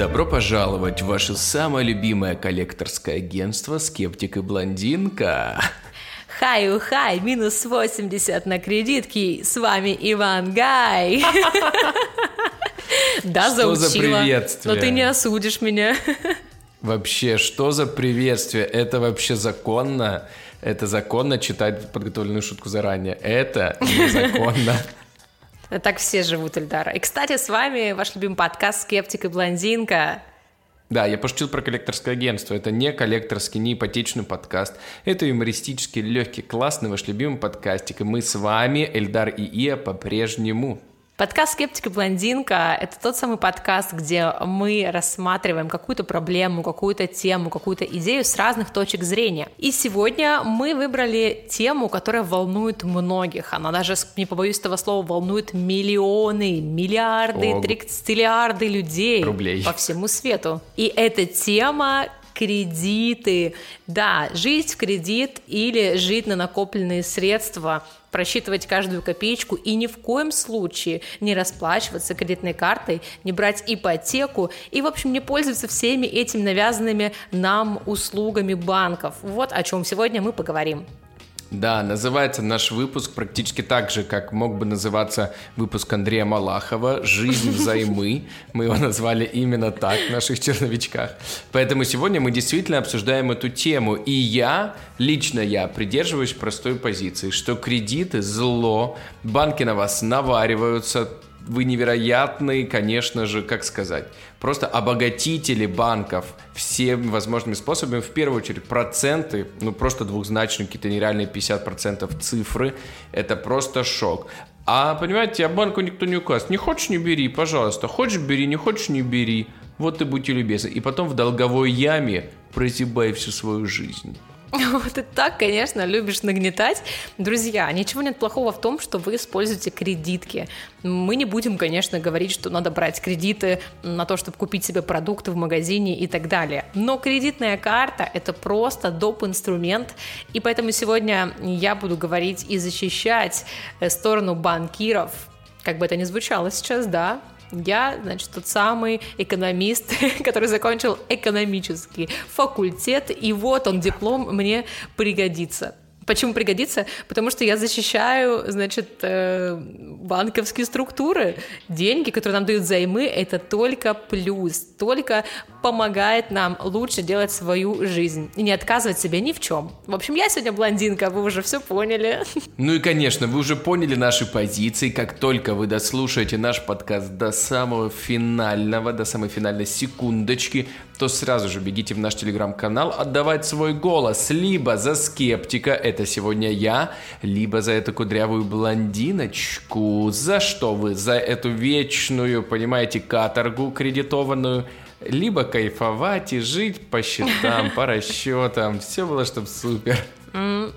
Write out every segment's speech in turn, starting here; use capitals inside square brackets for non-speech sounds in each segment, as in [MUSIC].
Добро пожаловать в ваше самое любимое коллекторское агентство «Скептик и блондинка». Хай, ухай, минус 80 на кредитки. С вами Иван Гай. [LAUGHS] Да, Что за заучила. приветствие? Но ты не осудишь меня. Вообще, что за приветствие? Это вообще законно? Это законно читать подготовленную шутку заранее? Это незаконно. [LAUGHS] Так все живут, Эльдар. И, кстати, с вами ваш любимый подкаст «Скептик и блондинка». Да, я пошутил про коллекторское агентство. Это не коллекторский, не ипотечный подкаст. Это юмористический, легкий, классный ваш любимый подкастик. И мы с вами, Эльдар и Ия, по-прежнему. Подкаст «Скептик и блондинка» — это тот самый подкаст, где мы рассматриваем какую-то проблему, какую-то тему, какую-то идею с разных точек зрения. И сегодня мы выбрали тему, которая волнует многих. Она даже, не побоюсь этого слова, волнует миллионы, миллиарды, Ого. триллиарды людей Рублей. по всему свету. И эта тема кредиты. Да, жить в кредит или жить на накопленные средства, просчитывать каждую копеечку и ни в коем случае не расплачиваться кредитной картой, не брать ипотеку и, в общем, не пользоваться всеми этими навязанными нам услугами банков. Вот о чем сегодня мы поговорим. Да, называется наш выпуск практически так же, как мог бы называться выпуск Андрея Малахова «Жизнь взаймы». Мы его назвали именно так в наших черновичках. Поэтому сегодня мы действительно обсуждаем эту тему. И я, лично я, придерживаюсь простой позиции, что кредиты – зло, банки на вас навариваются, вы невероятные, конечно же, как сказать, просто обогатители банков всеми возможными способами. В первую очередь проценты, ну просто двухзначные, какие-то нереальные 50% цифры. Это просто шок. А, понимаете, а банку никто не указ. Не хочешь, не бери, пожалуйста. Хочешь, бери, не хочешь, не бери. Вот и будьте любезны. И потом в долговой яме прозябай всю свою жизнь. [LAUGHS] Вот ты так, конечно, любишь нагнетать. Друзья, ничего нет плохого в том, что вы используете кредитки. Мы не будем, конечно, говорить, что надо брать кредиты на то, чтобы купить себе продукты в магазине и так далее. Но кредитная карта – это просто доп. инструмент, и поэтому сегодня я буду говорить и защищать э, сторону банкиров, как бы это ни звучало сейчас, да, я, значит, тот самый экономист, [LAUGHS] который закончил экономический факультет, и вот он, диплом, мне пригодится. Почему пригодится? Потому что я защищаю, значит, э, банковские структуры. Деньги, которые нам дают займы, это только плюс, только помогает нам лучше делать свою жизнь и не отказывать себе ни в чем. В общем, я сегодня блондинка, вы уже все поняли. [LAUGHS] Ну и, конечно, вы уже поняли наши позиции. Как только вы дослушаете наш подкаст до самого финального, до самой финальной секундочки, то сразу же бегите в наш телеграм-канал отдавать свой голос либо за скептика, это сегодня я, либо за эту кудрявую блондиночку. За что вы? За эту вечную, понимаете, каторгу кредитованную? Либо кайфовать и жить по счетам, [LAUGHS] по расчетам. Все было, чтобы супер.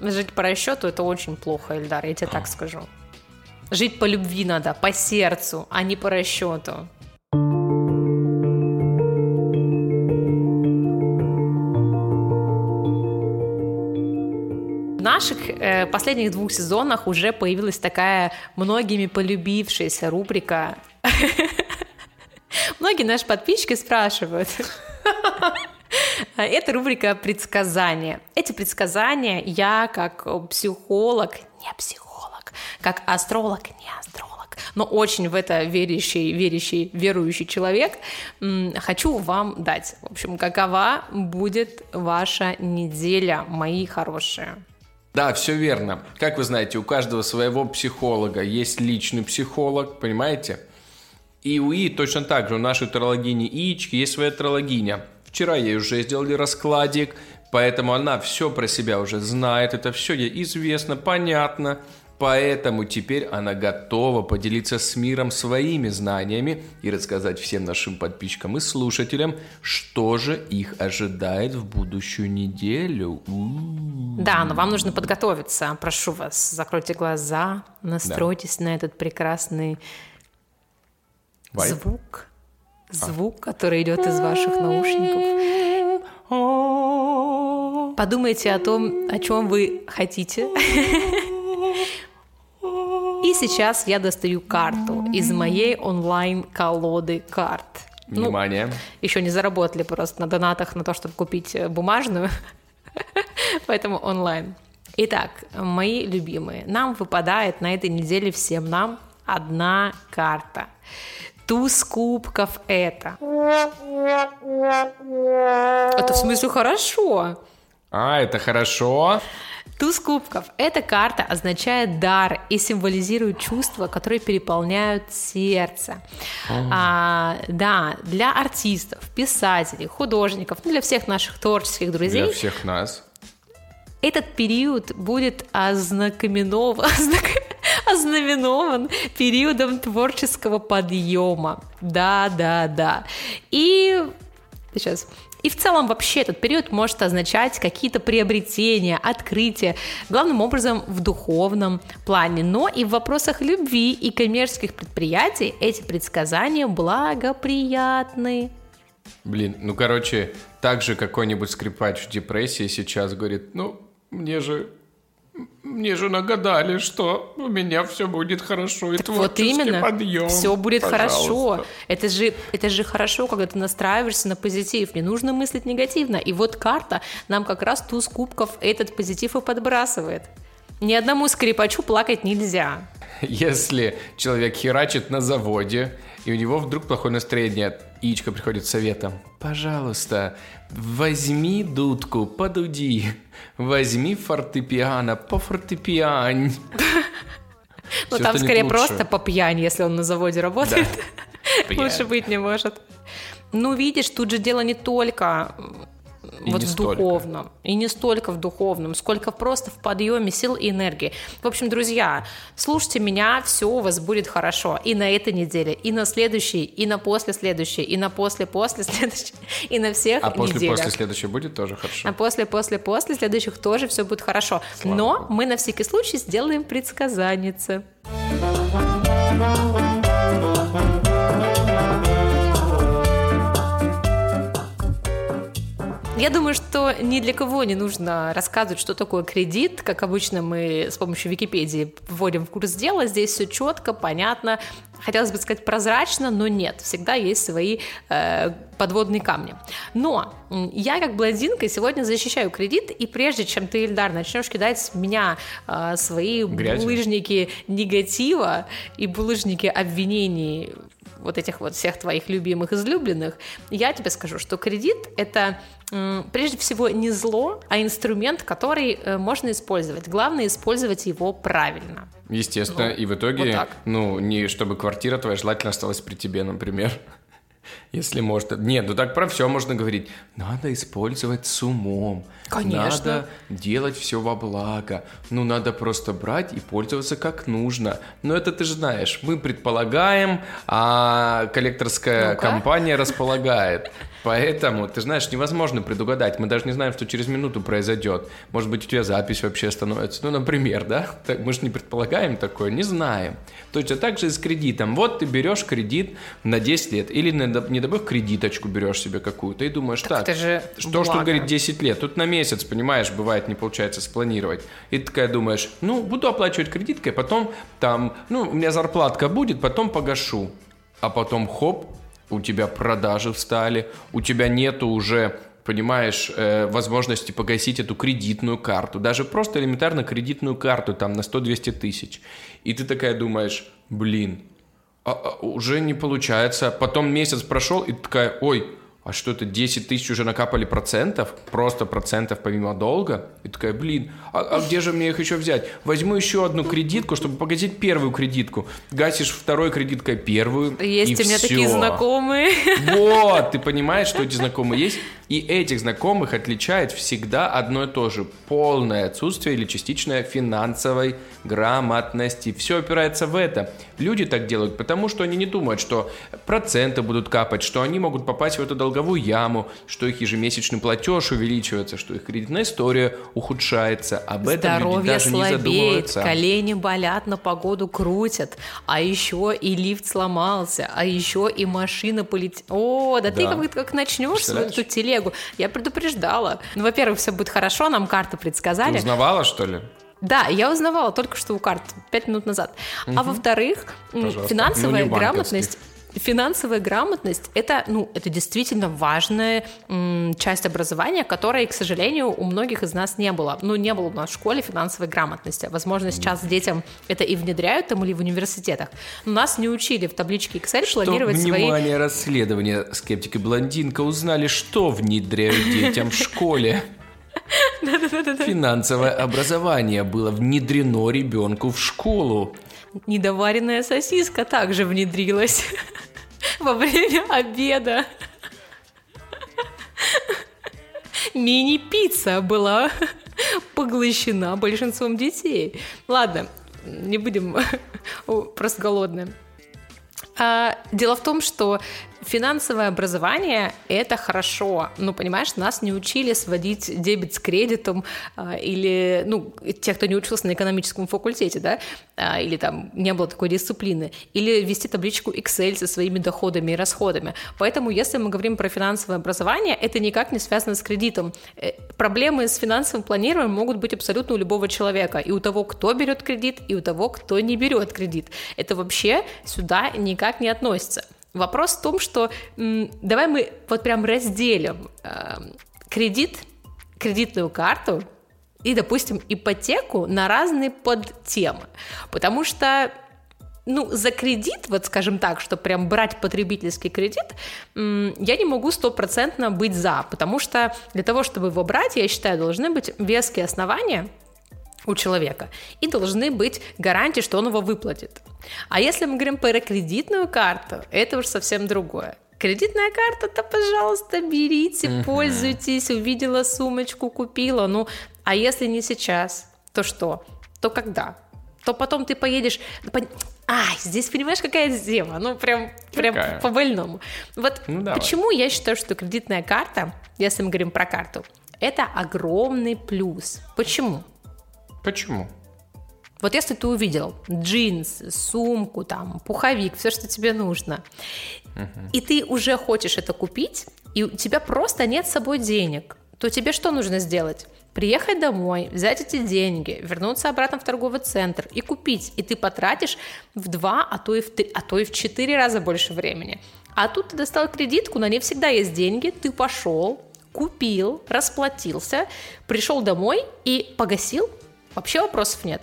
Жить по расчету это очень плохо, Эльдар, я тебе так скажу. Жить по любви надо, по сердцу, а не по расчету. В наших э, последних двух сезонах уже появилась такая многими полюбившаяся рубрика. [LAUGHS] Многие наши подписчики спрашивают. Это рубрика предсказания. Эти предсказания я как психолог, не психолог, как астролог, не астролог, но очень в это верящий, верящий, верующий человек, хочу вам дать. В общем, какова будет ваша неделя, мои хорошие? Да, все верно. Как вы знаете, у каждого своего психолога есть личный психолог, понимаете? И у И точно так же, у нашей тарологини Иечки есть своя тарологиня. Вчера ей уже сделали раскладик, поэтому она все про себя уже знает, это все ей известно, понятно. Поэтому теперь она готова поделиться с миром своими знаниями и рассказать всем нашим подписчикам и слушателям, что же их ожидает в будущую неделю. У-у-у. Да, но вам нужно подготовиться. Прошу вас, закройте глаза, настройтесь на этот прекрасный Вайб? звук. Звук, который идет из ваших наушников. Подумайте о том, о чем вы хотите. И сейчас я достаю карту из моей онлайн-колоды карт. Ну, Внимание. Еще не заработали просто на донатах на то, чтобы купить э, бумажную, [LAUGHS] поэтому онлайн. Итак, мои любимые, нам выпадает на этой неделе всем нам одна карта. Туз кубков это. Это в смысле хорошо. А, это хорошо. Туз кубков. Эта карта означает дар и символизирует чувства, которые переполняют сердце. А, да, для артистов, писателей, художников, ну, для всех наших творческих друзей. Для всех нас. Этот период будет ознаменован, [LAUGHS] ознаменован периодом творческого подъема. Да, да, да. И сейчас и в целом вообще этот период может означать какие-то приобретения, открытия, главным образом в духовном плане, но и в вопросах любви и коммерческих предприятий эти предсказания благоприятны. Блин, ну короче, так же какой-нибудь скрипач в депрессии сейчас говорит, ну, мне же мне же нагадали, что у меня все будет хорошо и так вот именно, подъем. Все будет Пожалуйста. хорошо. Это же, это же хорошо, когда ты настраиваешься на позитив. Не нужно мыслить негативно. И вот карта нам как раз туз кубков этот позитив и подбрасывает. Ни одному скрипачу плакать нельзя. Если человек херачит на заводе, и у него вдруг плохое настроение, Ичка приходит с советом. Пожалуйста, возьми дудку, подуди. Возьми фортепиано, по фортепиань. [LAUGHS] Ну, там скорее просто по пьяни, если он на заводе работает. [LAUGHS] Лучше быть не может. Ну, видишь, тут же дело не только И вот в столько. духовном. И не столько в духовном, сколько просто в подъеме сил и энергии. В общем, друзья, слушайте меня, все у вас будет хорошо. И на этой неделе, и на следующей, и на после следующей, и на после-после следующей, и на всех А после неделях. после следующее будет тоже хорошо. А после, после, после следующих тоже все будет хорошо. Слава Но богу. мы на всякий случай сделаем предсказанице. Я думаю, что ни для кого не нужно рассказывать, что такое кредит. Как обычно, мы с помощью Википедии вводим в курс дела. Здесь все четко, понятно. Хотелось бы сказать прозрачно, но нет. Всегда есть свои э, подводные камни. Но я, как блондинка, сегодня защищаю кредит, и прежде чем ты, Ильдар, начнешь кидать с меня э, свои Грязью. булыжники негатива и булыжники обвинений вот этих вот всех твоих любимых излюбленных, я тебе скажу, что кредит — это прежде всего не зло, а инструмент, который э, можно использовать. Главное — использовать его правильно. Естественно, Ну, и в итоге, вот так. ну, не чтобы квартира твоя желательно осталась при тебе, например. Если может. Нет, ну так про все можно говорить. Надо использовать с умом. Конечно. Надо делать все во благо. Ну, надо просто брать и пользоваться как нужно. Но это ты же знаешь, мы предполагаем, а коллекторская Ну-ка. компания располагает. Поэтому, ты знаешь, невозможно предугадать. Мы даже не знаем, что через минуту произойдет. Может быть, у тебя запись вообще остановится. Ну, например, да? Так, мы же не предполагаем такое, не знаем. Точно так же и с кредитом. Вот ты берешь кредит на 10 лет. Или, не дай- бог, кредиточку берешь себе какую-то и думаешь, так, это же что ж тут благо. говорит 10 лет? Тут на месяц, понимаешь, бывает, не получается спланировать. И ты такая думаешь, ну, буду оплачивать кредиткой, потом там, ну, у меня зарплатка будет, потом погашу. А потом хоп, у тебя продажи встали, у тебя нету уже понимаешь, э, возможности погасить эту кредитную карту, даже просто элементарно кредитную карту там на 100-200 тысяч. И ты такая думаешь, блин, а- а, уже не получается. Потом месяц прошел, и ты такая, ой, а что это, 10 тысяч уже накапали процентов? Просто процентов помимо долга? И такая, блин, а, а где же мне их еще взять? Возьму еще одну кредитку, чтобы погасить первую кредитку. Гасишь второй кредиткой первую, Есть и у меня всё. такие знакомые. Вот, ты понимаешь, что эти знакомые есть. И этих знакомых отличает всегда одно и то же. Полное отсутствие или частичная финансовой грамотности. Все опирается в это. Люди так делают, потому что они не думают, что проценты будут капать, что они могут попасть в эту долговую яму, что их ежемесячный платеж увеличивается, что их кредитная история ухудшается. Об этом люди Здоровье даже не слабеет, задумываются. колени болят, на погоду крутят, а еще и лифт сломался, а еще и машина полетела. О, да, ты Да. как, как начнешь свою эту телегу. Я предупреждала. Ну, во-первых, все будет хорошо, нам карты Ты предсказали. узнавала, что ли? Да, я узнавала только что у карт пять минут назад. А во-вторых, Пожалуйста. Ну, финансовая не банковской. грамотность финансовая грамотность это, ну, это действительно важная м, часть образования, которой, к сожалению, у многих из нас не было. Ну, не было у нас в школе финансовой грамотности. Возможно, сейчас детям это и внедряют там или в университетах. Но нас не учили в табличке Excel что, планировать внимание, свои... Внимание, расследование скептик и блондинка узнали, что внедряют детям в школе. [LAUGHS] Финансовое образование было внедрено ребенку в школу. Недоваренная сосиска также внедрилась [LAUGHS] во время обеда. Мини-пицца была [LAUGHS] поглощена большинством детей. Ладно, не будем [LAUGHS] просто голодные. А, дело в том, что финансовое образование – это хорошо. Ну, понимаешь, нас не учили сводить дебет с кредитом а, или, ну, те, кто не учился на экономическом факультете, да, а, или там не было такой дисциплины, или вести табличку Excel со своими доходами и расходами. Поэтому, если мы говорим про финансовое образование, это никак не связано с кредитом. Э, проблемы с финансовым планированием могут быть абсолютно у любого человека. И у того, кто берет кредит, и у того, кто не берет кредит. Это вообще сюда никак не относится. Вопрос в том, что давай мы вот прям разделим э, кредит, кредитную карту и, допустим, ипотеку на разные подтемы. Потому что ну, за кредит, вот скажем так, что прям брать потребительский кредит, я не могу стопроцентно быть за, потому что для того, чтобы его брать, я считаю, должны быть веские основания, у человека. И должны быть гарантии, что он его выплатит. А если мы говорим про кредитную карту, это уж совсем другое. Кредитная карта, то, пожалуйста, берите, uh-huh. пользуйтесь, увидела сумочку, купила. Ну, а если не сейчас, то что? То когда? То потом ты поедешь... А, здесь понимаешь, какая тема? Ну, прям, прям по-больному. Вот ну, почему я считаю, что кредитная карта, если мы говорим про карту, это огромный плюс. Почему? Почему? Вот если ты увидел джинсы, сумку, там, пуховик, все, что тебе нужно, uh-huh. и ты уже хочешь это купить, и у тебя просто нет с собой денег, то тебе что нужно сделать? Приехать домой, взять эти деньги, вернуться обратно в торговый центр и купить. И ты потратишь в два, а то и в три, а то и в четыре раза больше времени. А тут ты достал кредитку, на ней всегда есть деньги, ты пошел, купил, расплатился, пришел домой и погасил Вообще вопросов нет.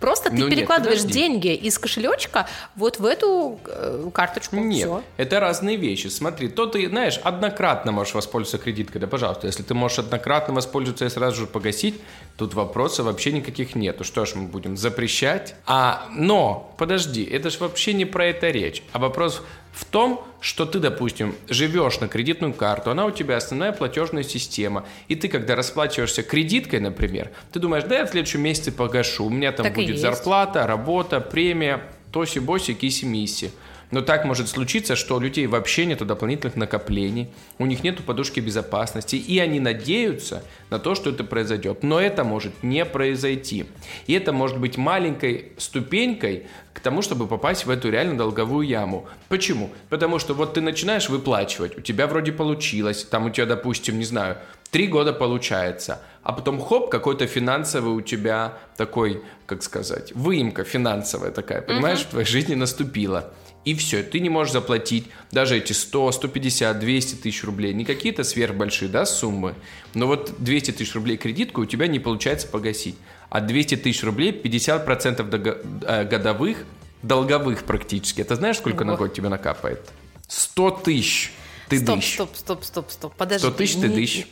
Просто ты ну, перекладываешь нет, деньги из кошелечка вот в эту э, карточку. Нет, Все. это разные вещи. Смотри, то ты, знаешь, однократно можешь воспользоваться кредиткой, да, пожалуйста. Если ты можешь однократно воспользоваться и сразу же погасить, тут вопросов вообще никаких нету. Что ж мы будем запрещать? А, но, подожди, это же вообще не про это речь. А вопрос в том, что ты, допустим, живешь на кредитную карту, она у тебя основная платежная система, и ты, когда расплачиваешься кредиткой, например, ты думаешь, да, я в следующем месяце погашу, у меня там так будет зарплата, работа, премия, тоси-боси, киси-миси. Но так может случиться, что у людей вообще нет дополнительных накоплений, у них нет подушки безопасности, и они надеются на то, что это произойдет. Но это может не произойти. И это может быть маленькой ступенькой к тому, чтобы попасть в эту реально долговую яму. Почему? Потому что вот ты начинаешь выплачивать, у тебя вроде получилось, там у тебя, допустим, не знаю, три года получается, а потом хоп, какой-то финансовый у тебя такой, как сказать, выемка финансовая такая, понимаешь, uh-huh. в твоей жизни наступила и все, ты не можешь заплатить даже эти 100, 150, 200 тысяч рублей, не какие-то сверхбольшие, да, суммы, но вот 200 тысяч рублей кредитку у тебя не получается погасить, а 200 тысяч рублей 50% э, годовых, долговых практически, это знаешь, сколько Ого. на год тебе накапает? 100 тысяч ты стоп, дышь. Стоп, стоп, стоп, стоп, подожди. 100 тысяч ты дышь.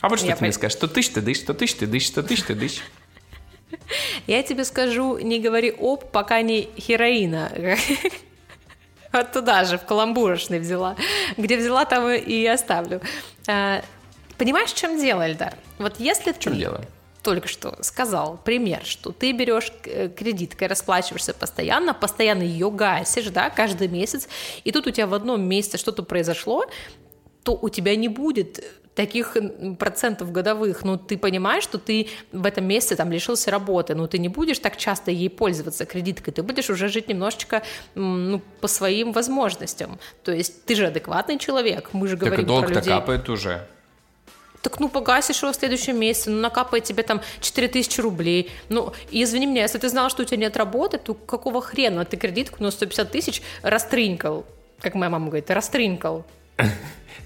А вот что ты мне скажешь? 100 тысяч ты дышь, 100 тысяч ты дышь, 100 тысяч ты дышь. Я тебе скажу, не говори оп, пока не героина. [LAUGHS] Оттуда же, в каламбурошный взяла. Где взяла, там и оставлю. А, понимаешь, в чем дело, Эльдар? Вот если в чем ты дело? только что сказал пример, что ты берешь э, кредиткой, расплачиваешься постоянно, постоянно ее гасишь, да, каждый месяц, и тут у тебя в одном месяце что-то произошло, то у тебя не будет таких процентов годовых, ну, ты понимаешь, что ты в этом месяце там лишился работы, ну, ты не будешь так часто ей пользоваться кредиткой, ты будешь уже жить немножечко, ну, по своим возможностям. То есть ты же адекватный человек, мы же говорим так про людей. капает уже. так ну погасишь его в следующем месяце, ну накапает тебе там 4000 рублей. Ну, извини меня, если ты знал, что у тебя нет работы, то какого хрена ты кредитку на 150 тысяч растринкал? Как моя мама говорит, растринкал. [LAUGHS]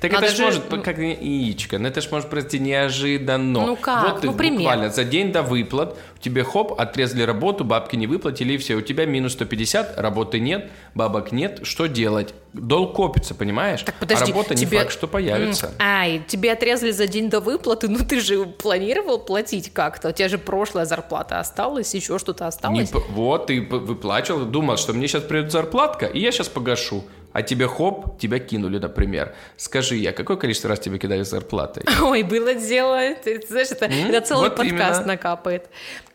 Так Надо это же- может, как яичко, ну это ж может произойти неожиданно. Ну как? Вот ты Ну, пример. буквально за день до выплат, тебе хоп, отрезали работу, бабки не выплатили, и все, у тебя минус 150, работы нет, бабок нет, что делать? Долг копится, понимаешь? Так подожди, а работа не тебе- факт, что появится. Ай, тебе отрезали за день до выплаты, ну ты же планировал платить как-то. У тебя же прошлая зарплата осталась, еще что-то Не осталось. п- вот, ты выплачивал, думал, что мне сейчас придет зарплатка, и я сейчас погашу. А тебе хоп, тебя кинули, например. Скажи я, какое количество раз тебе кидали зарплатой? [LAUGHS] Ой, было дело. Ты, знаешь, это, это целый вот подкаст именно. накапает.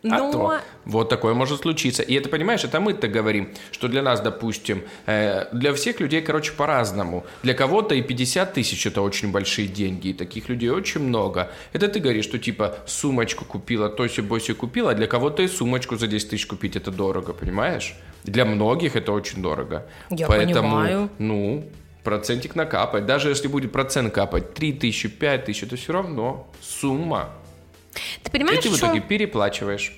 А Но то. Вот такое может случиться. И это, понимаешь, это мы-то говорим, что для нас, допустим, э, для всех людей, короче, по-разному. Для кого-то и 50 тысяч это очень большие деньги, и таких людей очень много. Это ты говоришь, что типа сумочку купила, тоси-боси купила, а для кого-то и сумочку за 10 тысяч купить это дорого, понимаешь? Для многих это очень дорого. Я Поэтому, понимаю. Ну, процентик накапать. Даже если будет процент капать 3 тысячи, 5 тысяч, это все равно сумма. ты И понимаешь, ты в в итоге переплачиваешь.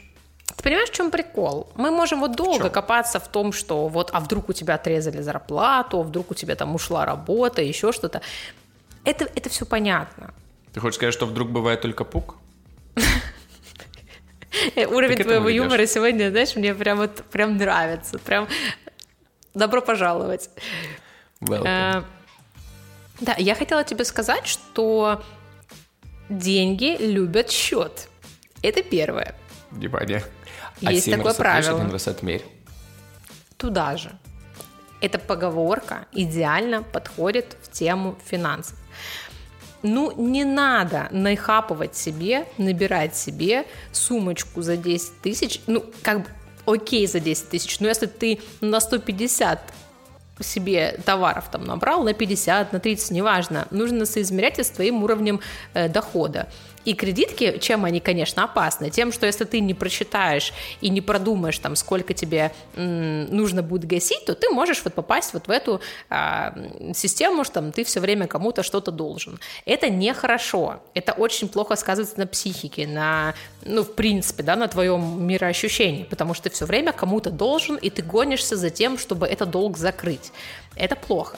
Ты понимаешь, в чем прикол? Мы можем вот долго чём? копаться в том, что вот, а вдруг у тебя отрезали зарплату, а вдруг у тебя там ушла работа, еще что-то. Это, это все понятно. Ты хочешь сказать, что вдруг бывает только пук? Э, Уровень твоего юмора сегодня, знаешь, мне прям вот прям нравится. Прям добро пожаловать. Welcome. Э, Да, я хотела тебе сказать, что деньги любят счет. Это первое. Внимание. Есть семь такое правило. Туда же. Эта поговорка идеально подходит в тему финансов. Ну, не надо нахапывать себе, набирать себе сумочку за 10 тысяч. Ну, как бы, окей за 10 тысяч, но если ты на 150 себе товаров там набрал на 50, на 30, неважно, нужно соизмерять это с твоим уровнем э, дохода. И кредитки, чем они, конечно, опасны? Тем, что если ты не просчитаешь и не продумаешь, там, сколько тебе нужно будет гасить, то ты можешь вот попасть вот в эту а, систему, что там, ты все время кому-то что-то должен. Это нехорошо. Это очень плохо сказывается на психике, на, ну, в принципе, да, на твоем мироощущении, потому что ты все время кому-то должен, и ты гонишься за тем, чтобы этот долг закрыть. Это плохо.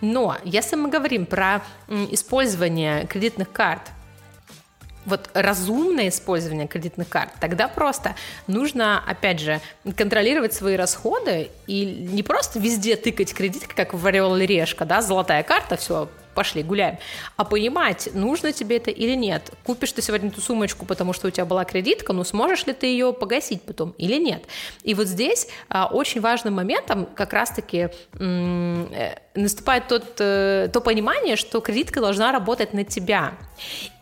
Но если мы говорим про использование кредитных карт, вот разумное использование кредитных карт, тогда просто нужно, опять же, контролировать свои расходы и не просто везде тыкать кредиткой, как в Орел или Решка, да, золотая карта, все, пошли гуляем, а понимать, нужно тебе это или нет. Купишь ты сегодня эту сумочку, потому что у тебя была кредитка, но сможешь ли ты ее погасить потом или нет. И вот здесь а, очень важным моментом как раз-таки э, наступает тот, э, то понимание, что кредитка должна работать на тебя.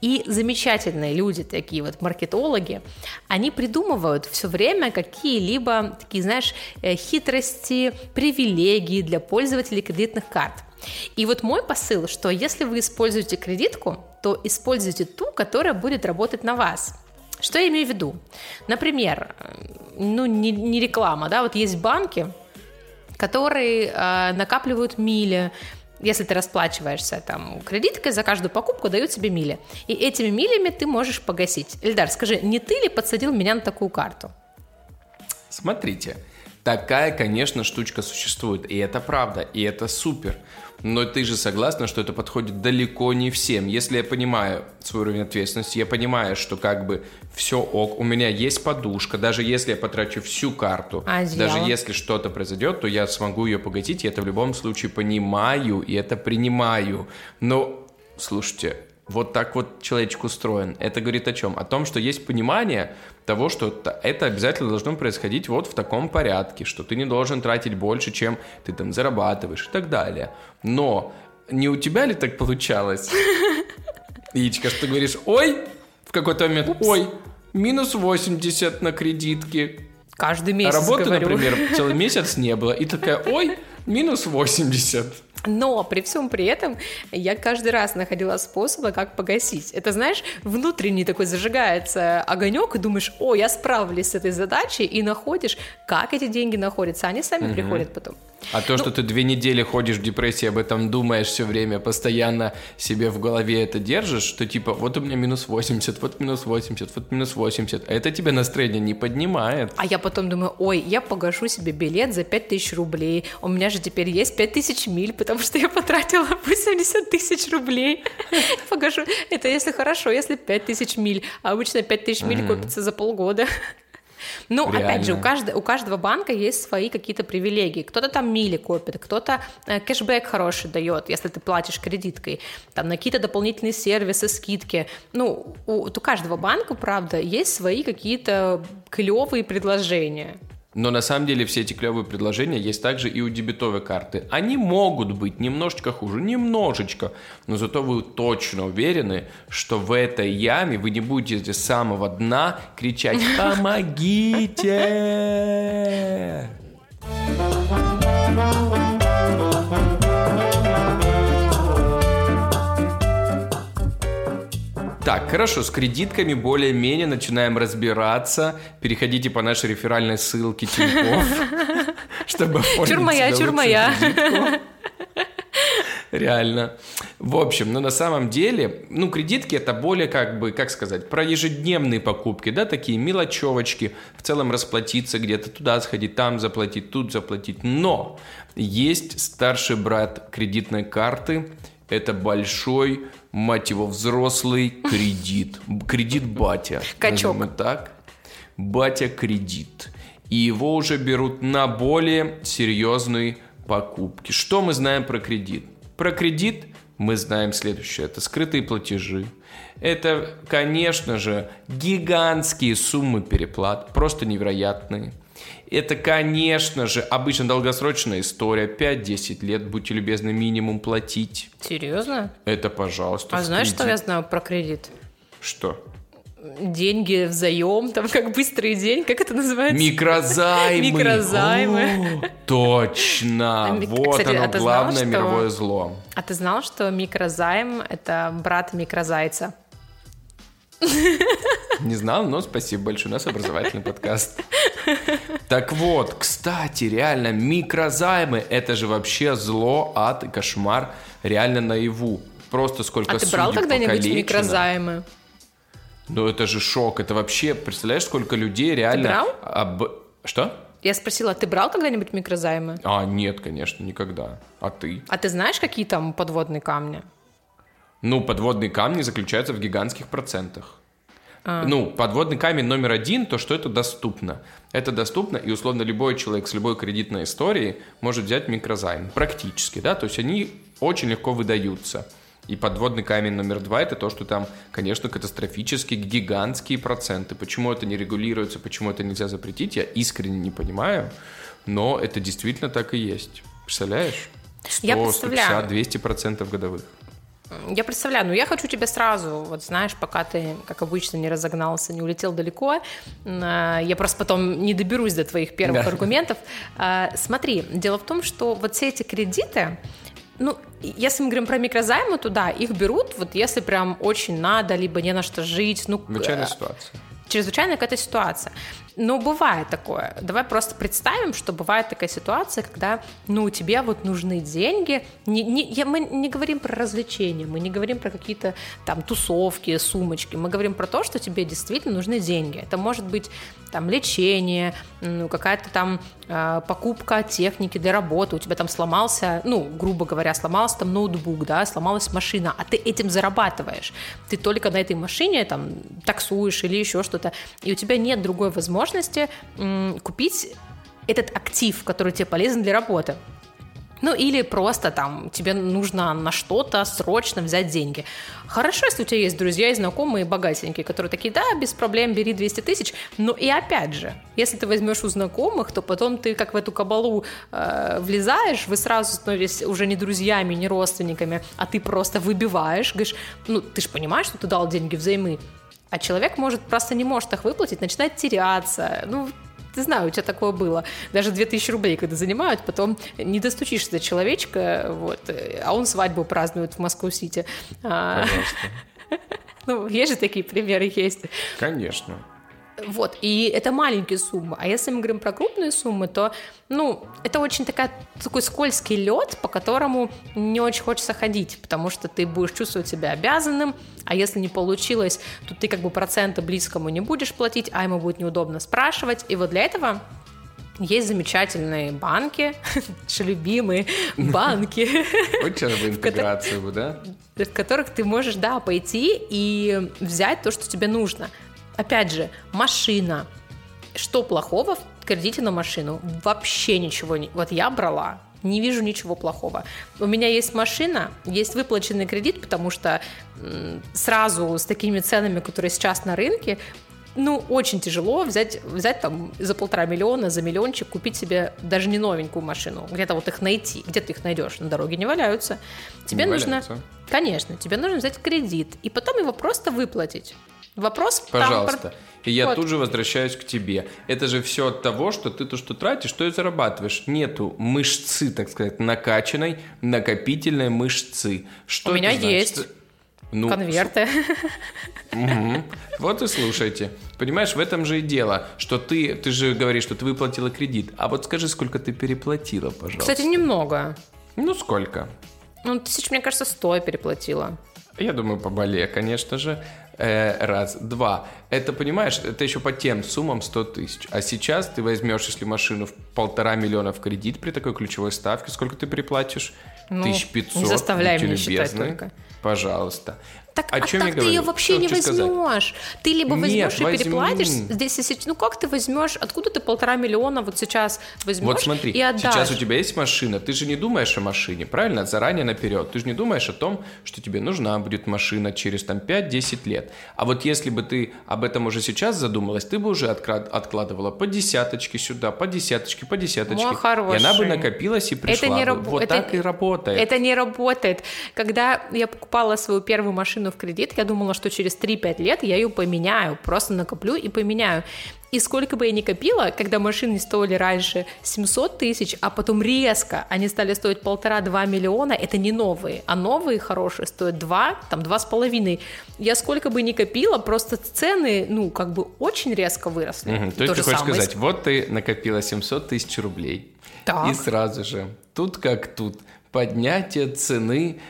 И замечательные люди, такие вот маркетологи, они придумывают все время какие-либо такие, знаешь, э, хитрости, привилегии для пользователей кредитных карт. И вот мой посыл, что если вы используете кредитку, то используйте ту, которая будет работать на вас. Что я имею в виду? Например, э, ну не, не реклама, да, вот есть банки, которые э, накапливают мили, если ты расплачиваешься там кредиткой, за каждую покупку дают тебе мили. И этими милями ты можешь погасить. Эльдар, скажи, не ты ли подсадил меня на такую карту? Смотрите, такая, конечно, штучка существует, и это правда, и это супер. Но ты же согласна, что это подходит далеко не всем. Если я понимаю свой уровень ответственности, я понимаю, что как бы все ок, у меня есть подушка, даже если я потрачу всю карту, А даже если что-то произойдет, то я смогу ее погасить, и это в любом случае понимаю, и это принимаю. Но, слушайте, вот так вот человечек устроен. Это говорит о чем? О том, что есть понимание того, что это обязательно должно происходить вот в таком порядке, что ты не должен тратить больше, чем ты там зарабатываешь и так далее. Но не у тебя ли так получалось, [LAUGHS] Яичко, что ты говоришь, ой, в какой-то момент, ой, минус 80 на кредитке, Каждый месяц работы, говорю. например, целый [LAUGHS] месяц не было, и такая, ой, минус 80. Но при всем при этом я каждый раз находила способы, как погасить. Это, знаешь, внутренний такой зажигается огонек, и думаешь, о, я справлюсь с этой задачей, и находишь, как эти деньги находятся. Они сами приходят потом. А то, что ты две недели ходишь в депрессии, об этом думаешь все время, постоянно себе в голове это держишь, что типа вот у меня минус 80, вот минус 80, вот минус 80, а это тебе настроение не поднимает. А я потом думаю, ой, я погашу себе билет за 5000 рублей, у меня же теперь есть 5000 миль, потому что я потратила [LAUGHS] 80 тысяч рублей. Погашу. Это если хорошо, если 5000 миль, а обычно 5000 миль копится за полгода. Ну, Реально. опять же, у, каждого, у каждого банка есть свои какие-то привилегии. Кто-то там мили копит, кто-то э, кэшбэк хороший дает, если ты платишь кредиткой, там на какие-то дополнительные сервисы, скидки. Ну, у, у каждого банка, правда, есть свои какие-то клевые предложения. Но на самом деле все эти клевые предложения есть также и у дебетовой карты. Они могут быть немножечко хуже, немножечко, но зато вы точно уверены, что в этой яме вы не будете с самого дна кричать [LAUGHS] «Помогите!» Так, хорошо, с кредитками более-менее начинаем разбираться. Переходите по нашей реферальной ссылке Тинькофф, [LAUGHS] чтобы оформить Чур моя, чур моя. Реально. В общем, но на самом деле, ну, кредитки это более, как бы, как сказать, про ежедневные покупки, да, такие мелочевочки, в целом расплатиться где-то, туда сходить, там заплатить, тут заплатить. Но есть старший брат кредитной карты, это большой мать его, взрослый кредит. Кредит батя. Качок. так. Батя кредит. И его уже берут на более серьезные покупки. Что мы знаем про кредит? Про кредит мы знаем следующее. Это скрытые платежи. Это, конечно же, гигантские суммы переплат, просто невероятные. Это, конечно же, обычно долгосрочная история. 5-10 лет, будьте любезны, минимум платить. Серьезно? Это, пожалуйста. А знаешь, кредит. что я знаю про кредит? Что? деньги взаим, там как быстрый день, как это называется? Микрозаймы. Микрозаймы. О, точно. А, вот Кстати, оно, а главное знал, мировое что... зло. А ты знал, что микрозайм – это брат микрозайца? [LAUGHS] Не знал, но спасибо большое. У нас образовательный подкаст. Так вот, кстати, реально, микрозаймы – это же вообще зло, ад и кошмар реально наяву. Просто сколько А ты брал когда-нибудь микрозаймы? Ну, это же шок. Это вообще, представляешь, сколько людей реально... Ты брал? Об... Что? Я спросила, ты брал когда-нибудь микрозаймы? А, нет, конечно, никогда. А ты? А ты знаешь, какие там подводные камни? Ну, подводные камни заключаются в гигантских процентах. А. Ну, подводный камень номер один, то, что это доступно. Это доступно, и условно любой человек с любой кредитной историей может взять микрозайм. Практически, да, то есть они очень легко выдаются. И подводный камень номер два – это то, что там, конечно, катастрофически гигантские проценты. Почему это не регулируется, почему это нельзя запретить, я искренне не понимаю, но это действительно так и есть. Представляешь? 100, я представляю. 150, 200 процентов годовых. Я представляю, но я хочу тебе сразу, вот знаешь, пока ты, как обычно, не разогнался, не улетел далеко, а, я просто потом не доберусь до твоих первых да. аргументов. А, смотри, дело в том, что вот все эти кредиты, ну, если мы говорим про микрозаймы, то да, их берут, вот если прям очень надо, либо не на что жить. Ну, Начальная ситуация чрезвычайная какая-то ситуация. Но бывает такое. Давай просто представим, что бывает такая ситуация, когда, ну, тебе вот нужны деньги. Не, не, я, мы не говорим про развлечения, мы не говорим про какие-то там тусовки, сумочки. Мы говорим про то, что тебе действительно нужны деньги. Это может быть там лечение, ну, какая-то там э, покупка техники для работы. У тебя там сломался, ну, грубо говоря, сломался там ноутбук, да, сломалась машина, а ты этим зарабатываешь. Ты только на этой машине там таксуешь или еще что-то, и у тебя нет другой возможности возможности купить этот актив, который тебе полезен для работы. Ну или просто там тебе нужно на что-то срочно взять деньги. Хорошо, если у тебя есть друзья и знакомые богатенькие, которые такие, да, без проблем, бери 200 тысяч. Но и опять же, если ты возьмешь у знакомых, то потом ты как в эту кабалу э, влезаешь, вы сразу становитесь уже не друзьями, не родственниками, а ты просто выбиваешь, говоришь, ну ты же понимаешь, что ты дал деньги взаймы, а человек может просто не может их выплатить, начинает теряться. Ну, ты знаю, у тебя такое было. Даже 2000 рублей, когда занимают, потом не достучишься до человечка, вот, а он свадьбу празднует в Москву-Сити. А, [LAUGHS] ну, есть же такие примеры, есть. Конечно. Вот, и это маленькие суммы. А если мы говорим про крупные суммы, то, ну, это очень такая, такой скользкий лед, по которому не очень хочется ходить, потому что ты будешь чувствовать себя обязанным, а если не получилось, то ты как бы проценты близкому не будешь платить, а ему будет неудобно спрашивать. И вот для этого есть замечательные банки, [LAUGHS] наши любимые банки. [LAUGHS] Сейчас бы интеграцию, да? В которых ты можешь, да, пойти и взять то, что тебе нужно. Опять же, машина. Что плохого в кредите на машину? Вообще ничего не... Вот я брала, не вижу ничего плохого. У меня есть машина, есть выплаченный кредит, потому что сразу с такими ценами, которые сейчас на рынке, ну, очень тяжело взять, взять там за полтора миллиона, за миллиончик, купить себе даже не новенькую машину, где-то вот их найти, где ты их найдешь, на дороге не валяются. Тебе не нужно, валяются. конечно, тебе нужно взять кредит и потом его просто выплатить. Вопрос Пожалуйста. Там... И я вот. тут же возвращаюсь к тебе. Это же все от того, что ты то, что тратишь, то и зарабатываешь. Нету мышцы, так сказать, накачанной, накопительной мышцы. Что У меня значит? есть. Ну, Конверты. Угу. Вот и слушайте. Понимаешь, в этом же и дело, что ты, ты же говоришь, что ты выплатила кредит. А вот скажи, сколько ты переплатила, пожалуйста. Кстати, немного. Ну, сколько? Ну, тысяч, мне кажется, сто переплатила. Я думаю, по бале, конечно же. Э, раз. Два. Это, понимаешь, это еще по тем суммам 100 тысяч. А сейчас ты возьмешь, если машину в полтора миллиона в кредит при такой ключевой ставке, сколько ты переплатишь? Ну, 1500. Не заставляй меня считать только. Пожалуйста. Так, а, а чем так ты ее вообще не возьмешь. Сказать? Ты либо возьмешь Нет, и возьму. переплатишь. Здесь, если, ну как ты возьмешь? Откуда ты полтора миллиона вот сейчас возьмешь Вот смотри, и отдашь? сейчас у тебя есть машина, ты же не думаешь о машине, правильно? Заранее наперед. Ты же не думаешь о том, что тебе нужна будет машина через там 5-10 лет. А вот если бы ты об этом уже сейчас задумалась, ты бы уже откладывала по десяточке сюда, по десяточке, по десяточке. Мой хороший. И она бы накопилась и пришла это не раб... бы. Вот это... так и работает. Это не работает. Когда я покупала свою первую машину в кредит, я думала, что через 3-5 лет я ее поменяю, просто накоплю и поменяю. И сколько бы я ни копила, когда машины стоили раньше 700 тысяч, а потом резко они стали стоить полтора-два миллиона, это не новые, а новые хорошие стоят 2, там два с половиной. Я сколько бы ни копила, просто цены, ну, как бы очень резко выросли. Угу. То есть ты хочешь самое. сказать, вот ты накопила 700 тысяч рублей, так. и сразу же, тут как тут, поднятие цены,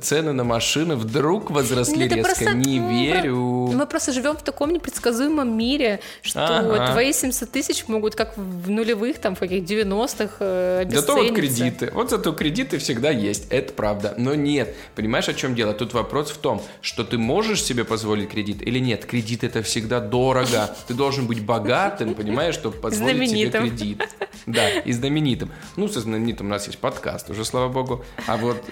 цены на машины вдруг возросли Нет, резко. Просто, не ну, верю. Мы просто живем в таком непредсказуемом мире, что ага. твои 700 тысяч могут как в нулевых, там, в каких 90-х э, Зато вот кредиты. Вот зато кредиты всегда есть, это правда. Но нет, понимаешь, о чем дело? Тут вопрос в том, что ты можешь себе позволить кредит или нет. Кредит это всегда дорого. Ты должен быть богатым, понимаешь, чтобы позволить себе кредит. Да, и знаменитым. Ну, со знаменитым у нас есть подкаст, уже, слава богу. А вот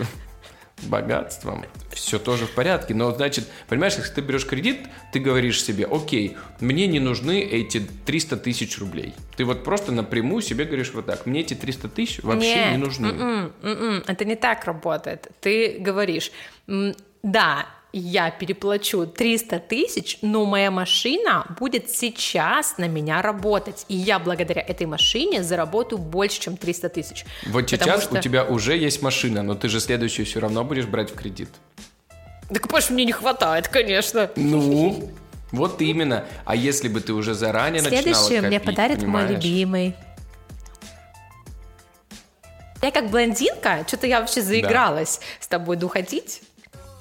богатством, все тоже в порядке. Но, значит, понимаешь, если ты берешь кредит, ты говоришь себе, окей, мне не нужны эти 300 тысяч рублей. Ты вот просто напрямую себе говоришь вот так, мне эти 300 тысяч вообще Нет, не нужны. М-м, м-м, это не так работает. Ты говоришь, да, я переплачу 300 тысяч, но моя машина будет сейчас на меня работать. И я благодаря этой машине заработаю больше, чем 300 тысяч. Вот сейчас что... у тебя уже есть машина, но ты же следующую все равно будешь брать в кредит. Так, Паш, мне не хватает, конечно. Ну, вот именно. А если бы ты уже заранее Следующую начинала копить, мне подарит понимаешь? мой любимый. Я как блондинка, что-то я вообще заигралась да. с тобой духотить.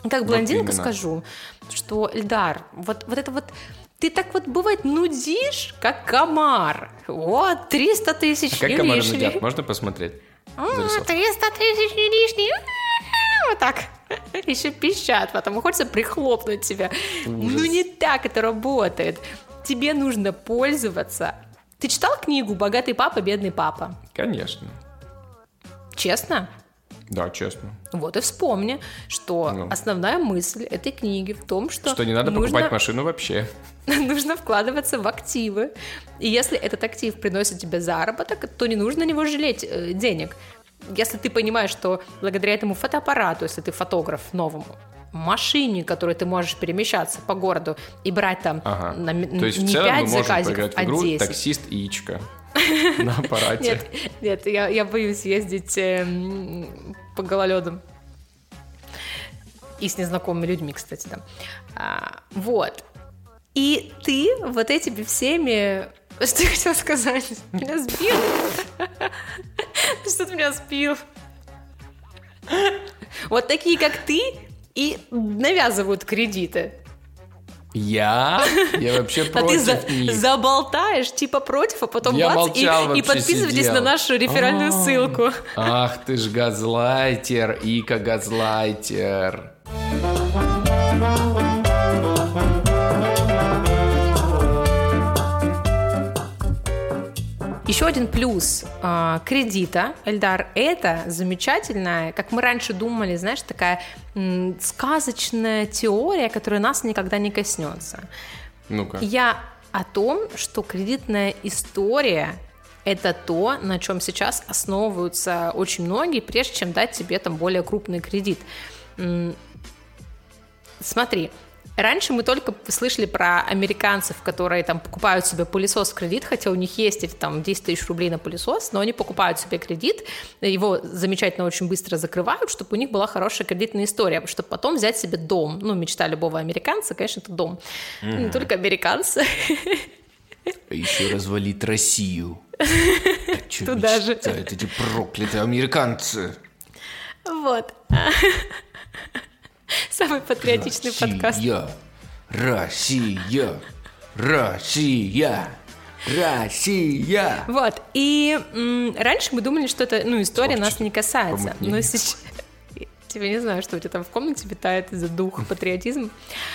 Как блондинка вот скажу, что, Эльдар, вот, вот это вот ты так вот, бывает, нудишь, как комар. Вот, 300 тысяч а как комары лишний. нудят? Можно посмотреть? 300 тысяч не лишний. [LAUGHS] Вот так. [LAUGHS] Еще пищат, потому хочется прихлопнуть тебя. Ужас. Ну не так это работает. Тебе нужно пользоваться. Ты читал книгу «Богатый папа, бедный папа»? Конечно. Честно? Да, честно. Вот и вспомни, что ну. основная мысль этой книги в том, что... Что не надо нужно... покупать машину вообще. [LAUGHS] нужно вкладываться в активы. И если этот актив приносит тебе заработок, то не нужно на него жалеть э, денег. Если ты понимаешь, что благодаря этому фотоаппарату, если ты фотограф новому, машине, которой ты можешь перемещаться по городу и брать там ага. на, То есть не в целом 5 мы можем заказиков, в игру а 10. таксист и Ичка. [LAUGHS] на аппарате. Нет, нет я, я боюсь ездить э, по гололедам. И с незнакомыми людьми, кстати, да. А, вот. И ты вот этими всеми... [LAUGHS] Что я хотела сказать? [LAUGHS] Меня сбил. Что ты меня сбил? Вот такие, как ты, и навязывают кредиты. Я? Я вообще А ты против за- них. заболтаешь, типа против, а потом Я бац, и, и подписывайтесь сидел. на нашу реферальную А. ссылку. Ах ты ж газлайтер, Ика газлайтер. Еще один плюс а, кредита, Эльдар, это замечательная, как мы раньше думали, знаешь, такая м, сказочная теория, которая нас никогда не коснется. Ну-ка. Я о том, что кредитная история это то, на чем сейчас основываются очень многие, прежде чем дать тебе там более крупный кредит. Смотри, раньше мы только слышали про американцев, которые там покупают себе пылесос в кредит, хотя у них есть там 10 тысяч рублей на пылесос, но они покупают себе кредит, его замечательно очень быстро закрывают, чтобы у них была хорошая кредитная история, чтобы потом взять себе дом. Ну, мечта любого американца, конечно, это дом. Не только американцы. А еще развалить Россию. А Туда же. эти проклятые американцы? Вот. [LAUGHS] Самый патриотичный подкаст. Россия, Россия, Россия. Вот, и раньше мы думали, что это, ну, история нас не касается. Но сейчас... Тебе не знаю, что у тебя там в комнате витает из-за дух патриотизма.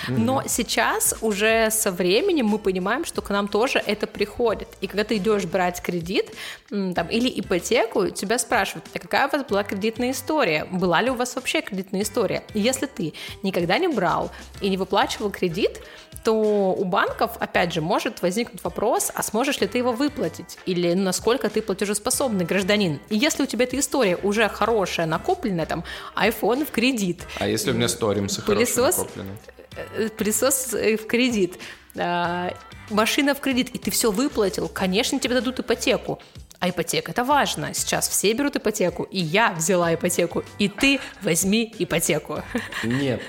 Но сейчас уже со временем мы понимаем, что к нам тоже это приходит. И когда ты идешь брать кредит там, или ипотеку, тебя спрашивают, а какая у вас была кредитная история? Была ли у вас вообще кредитная история? Если ты никогда не брал и не выплачивал кредит, то у банков, опять же, может возникнуть вопрос, а сможешь ли ты его выплатить? Или насколько ты платежеспособный гражданин? И если у тебя эта история уже хорошая, накопленная, там, iPhone в кредит, А если у меня сторимсы Пылесос? накоплены? э, пылесос э, в кредит, а, машина в кредит, и ты все выплатил, конечно, тебе дадут ипотеку. А ипотека это важно. Сейчас все берут ипотеку, и я взяла ипотеку, и ты возьми ипотеку. Нет,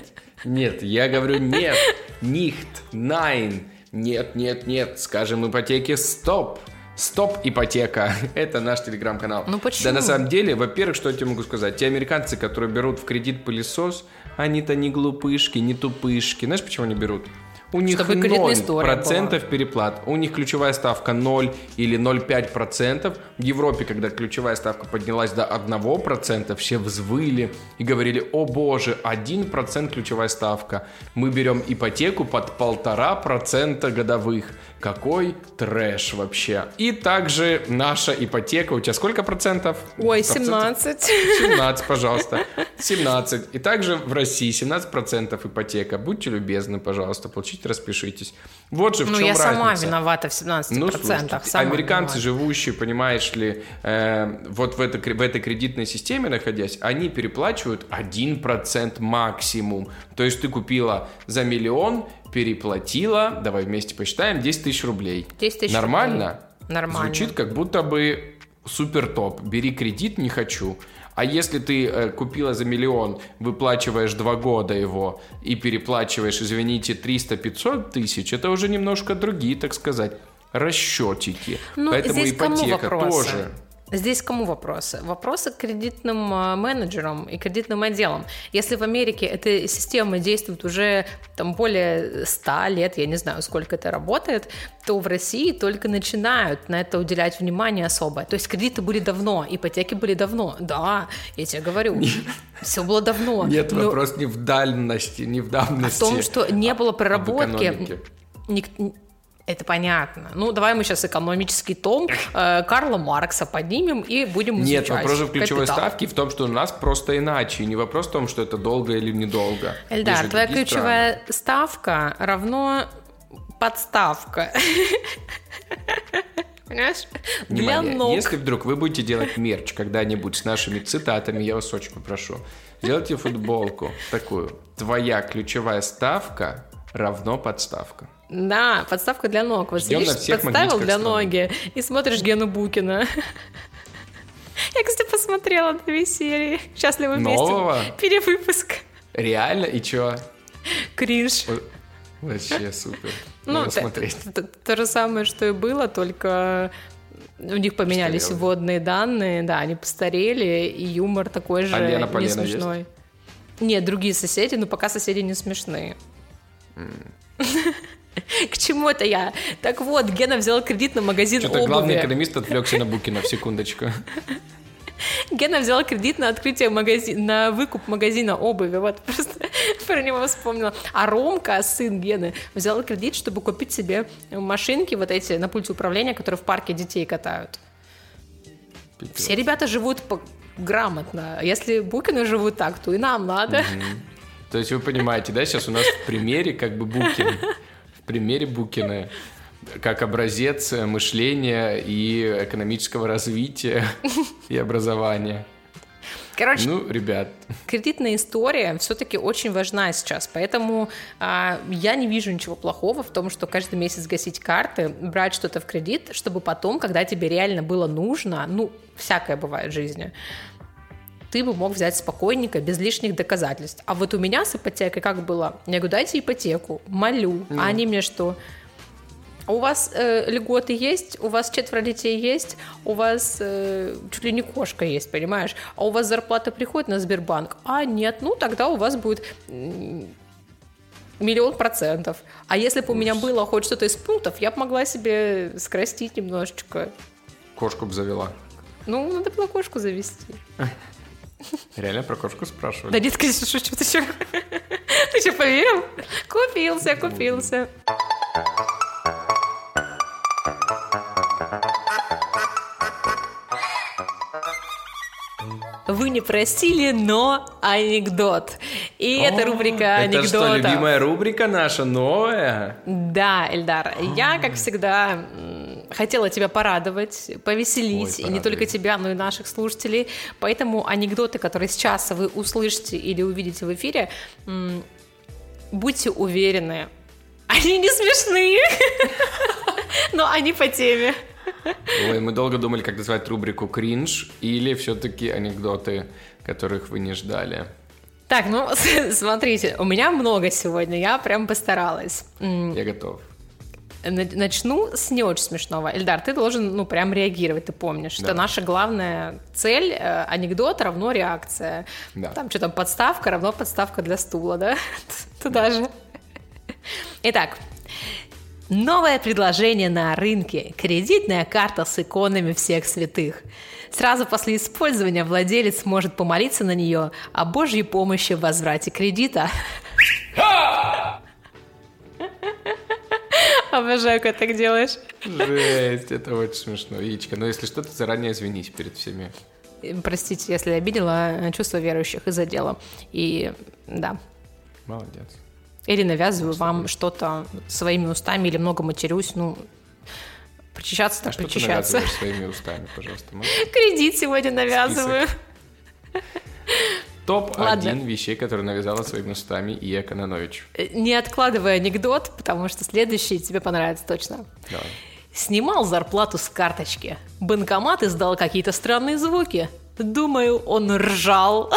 нет, я говорю нет, нихт, найн, нет, нет, нет, скажем ипотеке стоп. Стоп, ипотека. [LAUGHS] Это наш телеграм-канал. Ну почему? Да на самом деле, во-первых, что я тебе могу сказать? Те американцы, которые берут в кредит пылесос, они-то не глупышки, не тупышки. Знаешь, почему они берут? У них Чтобы кредитная 0 история процентов переплат. У них ключевая ставка 0 или 0,5 процентов. В Европе, когда ключевая ставка поднялась до 1 процента, все взвыли и говорили, о боже, 1 процент ключевая ставка. Мы берем ипотеку под полтора процента годовых. Какой трэш вообще. И также наша ипотека, у тебя сколько процентов? Ой, Процентов? 17. 17, пожалуйста. [LAUGHS] 17. И также в России 17% ипотека. Будьте любезны, пожалуйста, получите, распишитесь. Вот же в Ну, чем я разница. сама виновата в 17%. Ну, сама американцы, виновата. живущие, понимаешь ли, э, вот в, это, в этой кредитной системе находясь, они переплачивают 1% максимум. То есть ты купила за миллион, переплатила, давай вместе посчитаем, 10 тысяч рублей. 10 тысяч Нормально? рублей. Нормально. Звучит как будто бы супер топ. Бери кредит, не хочу. А если ты э, купила за миллион, выплачиваешь два года его и переплачиваешь, извините, 300-500 тысяч, это уже немножко другие, так сказать, расчетики. Ну, Поэтому ипотека тоже. Здесь кому вопросы? Вопросы к кредитным а, менеджерам и кредитным отделам. Если в Америке эта система действует уже там более 100 лет, я не знаю, сколько это работает, то в России только начинают на это уделять внимание особо. То есть кредиты были давно, ипотеки были давно. Да, я тебе говорю, все было давно. Нет, Но вопрос не в дальности, не в о давности. том, что не было а в проработки. ник- Это понятно. Ну, давай мы сейчас экономический том э, Карла Маркса поднимем и будем Нет, изучать. вопрос же в ключевой капитал. ставке в том, что у нас просто иначе. Не вопрос в том, что это долго или недолго. Эльдар, твоя ключевая ставка равно подставка. Понимаешь? Для Внимание, ног. если вдруг вы будете делать мерч когда-нибудь с нашими цитатами, я вас очень попрошу, сделайте футболку такую. Твоя ключевая ставка равно подставка. Да, подставка для ног. Вот Ждем сидишь, подставил для страны. ноги и смотришь Гену Букина. [LAUGHS] Я, кстати, посмотрела две серии. Счастливы вместе. Нового? Перевыпуск. Реально? И чё? Кринж. Вообще супер. Ну, смотреть. То, же самое, что и было, только у них поменялись вводные данные, да, они постарели, и юмор такой же а не смешной. Есть? Нет, другие соседи, но пока соседи не смешные. [LAUGHS] [LAUGHS] К чему это я? Так вот, Гена взял кредит на магазин Что-то обуви. главный экономист отвлекся на [LAUGHS] Букина в секундочку. Гена взял кредит на открытие магазина, на выкуп магазина обуви. Вот просто [LAUGHS] про него вспомнила. А Ромка, сын Гены, взял кредит, чтобы купить себе машинки вот эти на пульте управления, которые в парке детей катают. Пипец. Все ребята живут по грамотно. Если Букины живут так, то и нам надо. Угу. То есть вы понимаете, да, сейчас у нас в примере как бы Букин. Примере Букина как образец мышления и экономического развития и образования. Короче, ну, ребят. Кредитная история все-таки очень важна сейчас, поэтому а, я не вижу ничего плохого в том, что каждый месяц гасить карты, брать что-то в кредит, чтобы потом, когда тебе реально было нужно, ну, всякое бывает в жизни, ты бы мог взять спокойненько, без лишних доказательств. А вот у меня с ипотекой как было? Я говорю, дайте ипотеку, молю. Ну. А они мне что? У вас э, льготы есть, у вас четверо детей есть, у вас э, чуть ли не кошка есть, понимаешь? А у вас зарплата приходит на Сбербанк? А нет, ну тогда у вас будет миллион процентов. А если бы у меня было хоть что-то из пунктов, я бы могла себе скрестить немножечко. Кошку бы завела. Ну, надо было кошку завести. [LAUGHS] Реально про кошку спрашивали? Да нет, конечно, шучу, ты что? Ты что, поверил? Купился, купился. Вы не просили, но анекдот. И О, это рубрика анекдота. Это что, любимая рубрика наша, новая? Да, Эльдар. Я, как всегда, хотела тебя порадовать, повеселить, Ой, и не только тебя, но и наших слушателей. Поэтому анекдоты, которые сейчас вы услышите или увидите в эфире, будьте уверены, [LAUGHS] они не смешные, [LAUGHS] но они по теме. Ой, мы долго думали, как назвать рубрику «Кринж» или все-таки анекдоты, которых вы не ждали. Так, ну, [LAUGHS] смотрите, у меня много сегодня, я прям постаралась. Я готов. Начну с не очень смешного. Эльдар, ты должен, ну, прям реагировать, ты помнишь, да. что наша главная цель э, анекдот равно реакция. Да. Там что там, подставка равно подставка для стула, да? [LAUGHS] Туда же. Итак, Новое предложение на рынке – кредитная карта с иконами всех святых. Сразу после использования владелец может помолиться на нее о Божьей помощи в возврате кредита. [LAUGHS] Обожаю, как так делаешь. Жесть, это очень смешно. Яичко, но если что, то заранее извинись перед всеми. Простите, если обидела чувство верующих из-за дела. И да. Молодец. Или навязываю вам что-то своими устами, или много матерюсь, ну, причащаться так а причащаться. Что ты своими устами, пожалуйста? Можешь? [LAUGHS] Кредит сегодня навязываю. Топ-1 вещей, которые навязала своими устами и Кононович. Э, не откладывай анекдот, потому что следующий тебе понравится точно. Давай. Снимал зарплату с карточки. Банкомат издал какие-то странные звуки. Думаю, он ржал.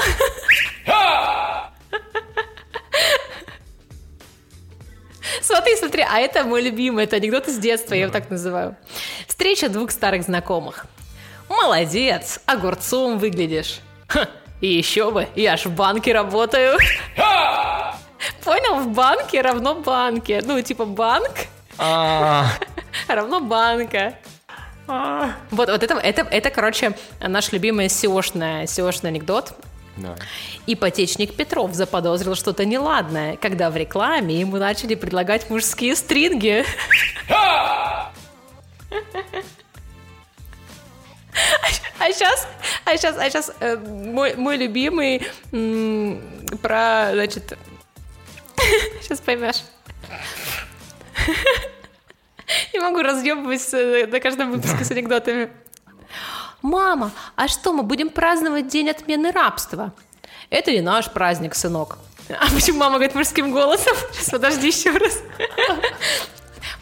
Смотри, смотри, а это мой любимый, это анекдот из детства, я его так называю. Встреча двух старых знакомых. Молодец, огурцом выглядишь. Ха, и еще бы, я ж в банке работаю. [LAUGHS] Понял, в банке равно банке. Ну, типа банк а. [LAUGHS] равно банка. А. Вот, вот это, это, это, короче, наш любимый SEO анекдот. Да. Ипотечник Петров заподозрил что-то неладное, когда в рекламе ему начали предлагать мужские стринги. [LAUGHS] А сейчас, а сейчас, а сейчас э, мой, мой любимый м, про, значит, [LAUGHS] сейчас поймешь. [LAUGHS] Не могу разъебывать на э, каждом выпуске с анекдотами. «Мама, а что, мы будем праздновать день отмены рабства?» «Это не наш праздник, сынок». А почему мама говорит мужским голосом? [LAUGHS] Сейчас, подожди еще раз.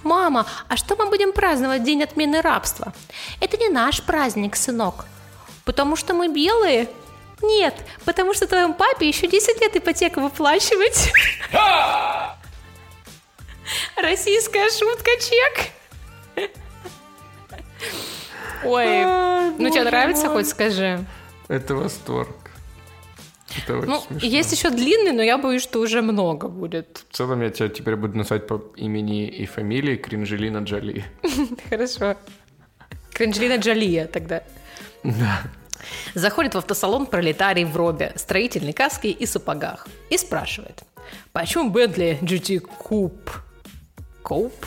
«Мама, а что мы будем праздновать день отмены рабства?» «Это не наш праздник, сынок». «Потому что мы белые?» «Нет, потому что твоему папе еще 10 лет ипотеку выплачивать». [LAUGHS] Российская шутка, чек. Ой, ну тебе нравится, хоть скажи? Это восторг. Это Ну, смешно. есть еще длинный, но я боюсь, что уже много будет. В целом я тебя теперь буду называть по имени и фамилии Кринжелина Джоли. [LAUGHS] Хорошо. Кринжелина Джолия тогда. Да. Заходит в автосалон пролетарий в робе, строительной каске и сапогах. И спрашивает, почем Бентли GT Coupe? Coupe?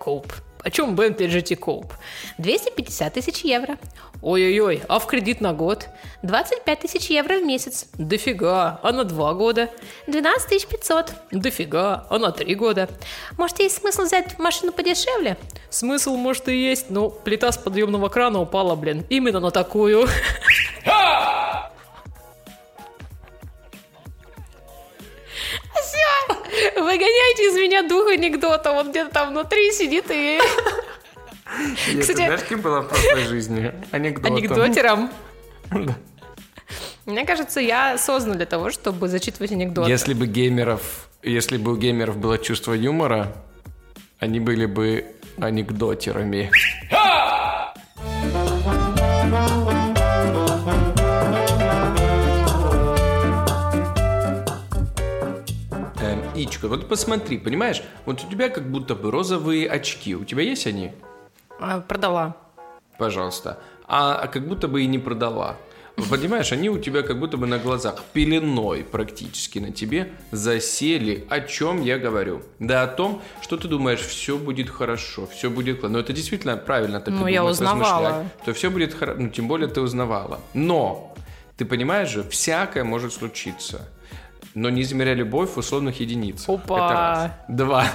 Coupe. Почем Бентли GT Coupe? 250 тысяч евро. Ой-ой-ой, а в кредит на год? 25 тысяч евро в месяц. Дофига, а на два года? 12 тысяч 500. Дофига, а на три года? Может, есть смысл взять машину подешевле? Смысл, может, и есть, но плита с подъемного крана упала, блин, именно на такую. Выгоняйте из меня дух анекдота, вот где-то там внутри сидит и Кстати- знаешь, кем была в прошлой жизни? Анекдотом. анекдотером. Мне кажется, я создана для того, чтобы зачитывать анекдоты. Если бы геймеров, если бы у геймеров было чувство юмора, они были бы анекдотерами. Ичка, вот посмотри, понимаешь, вот у тебя как будто бы розовые очки. У тебя есть они? А, Продала. Пожалуйста. А, а как будто бы и не продала. Понимаешь, они у тебя как будто бы на глазах пеленой практически на тебе засели. О чем я говорю? Да о том, что ты думаешь, все будет хорошо, все будет. Но это действительно правильно так Ну, я думать, узнавала. То все будет хорошо, ну тем более ты узнавала. Но, ты понимаешь же, всякое может случиться. Но не измеряй любовь в условных единицах. Опа. Это раз. Два.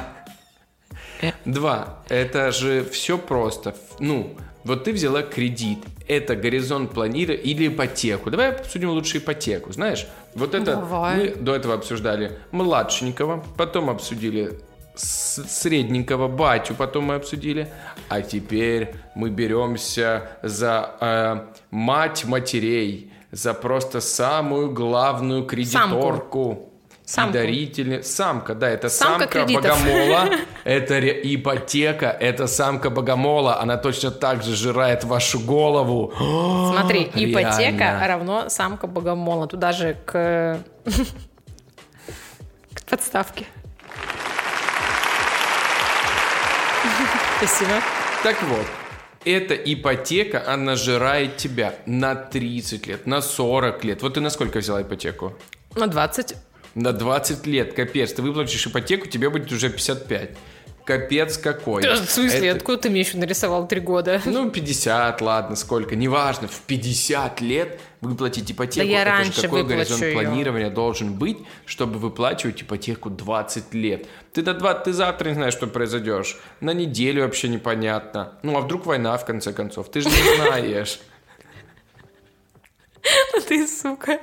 Два. Это же все просто. Ну, вот ты взяла кредит. Это горизонт планирования или ипотеку. Давай обсудим лучше ипотеку. Знаешь, вот это Давай. мы до этого обсуждали младшенького, потом обсудили средненького батю, потом мы обсудили. А теперь мы беремся за э, мать матерей, за просто самую главную кредиторку. Самку. И дарители... Самка, да, это Самка самка, кредитов. богомола, [LAUGHS] это ипотека, это самка богомола, она точно так же жирает вашу голову. [GASPS] Смотри, ипотека Реально. равно самка богомола. Туда же к... [LAUGHS] к подставке. [LAUGHS] Спасибо. Так вот, эта ипотека, она жирает тебя на 30 лет, на 40 лет. Вот ты на сколько взяла ипотеку? На 20. На 20 лет, капец. Ты выплатишь ипотеку, тебе будет уже 55. Капец какой. Да, В смысле, Это- откуда ты мне еще нарисовал три года? Ну, 50, ладно, сколько, неважно. В 50 лет выплатить ипотеку. Да я Это же раньше какой выплачу горизонт её. планирования должен быть, чтобы выплачивать ипотеку 20 лет? Ты до 20, ты завтра не знаешь, что произойдешь. На неделю вообще непонятно. Ну, а вдруг война, в конце концов? Ты же не знаешь. [LAUGHS] Ты сука.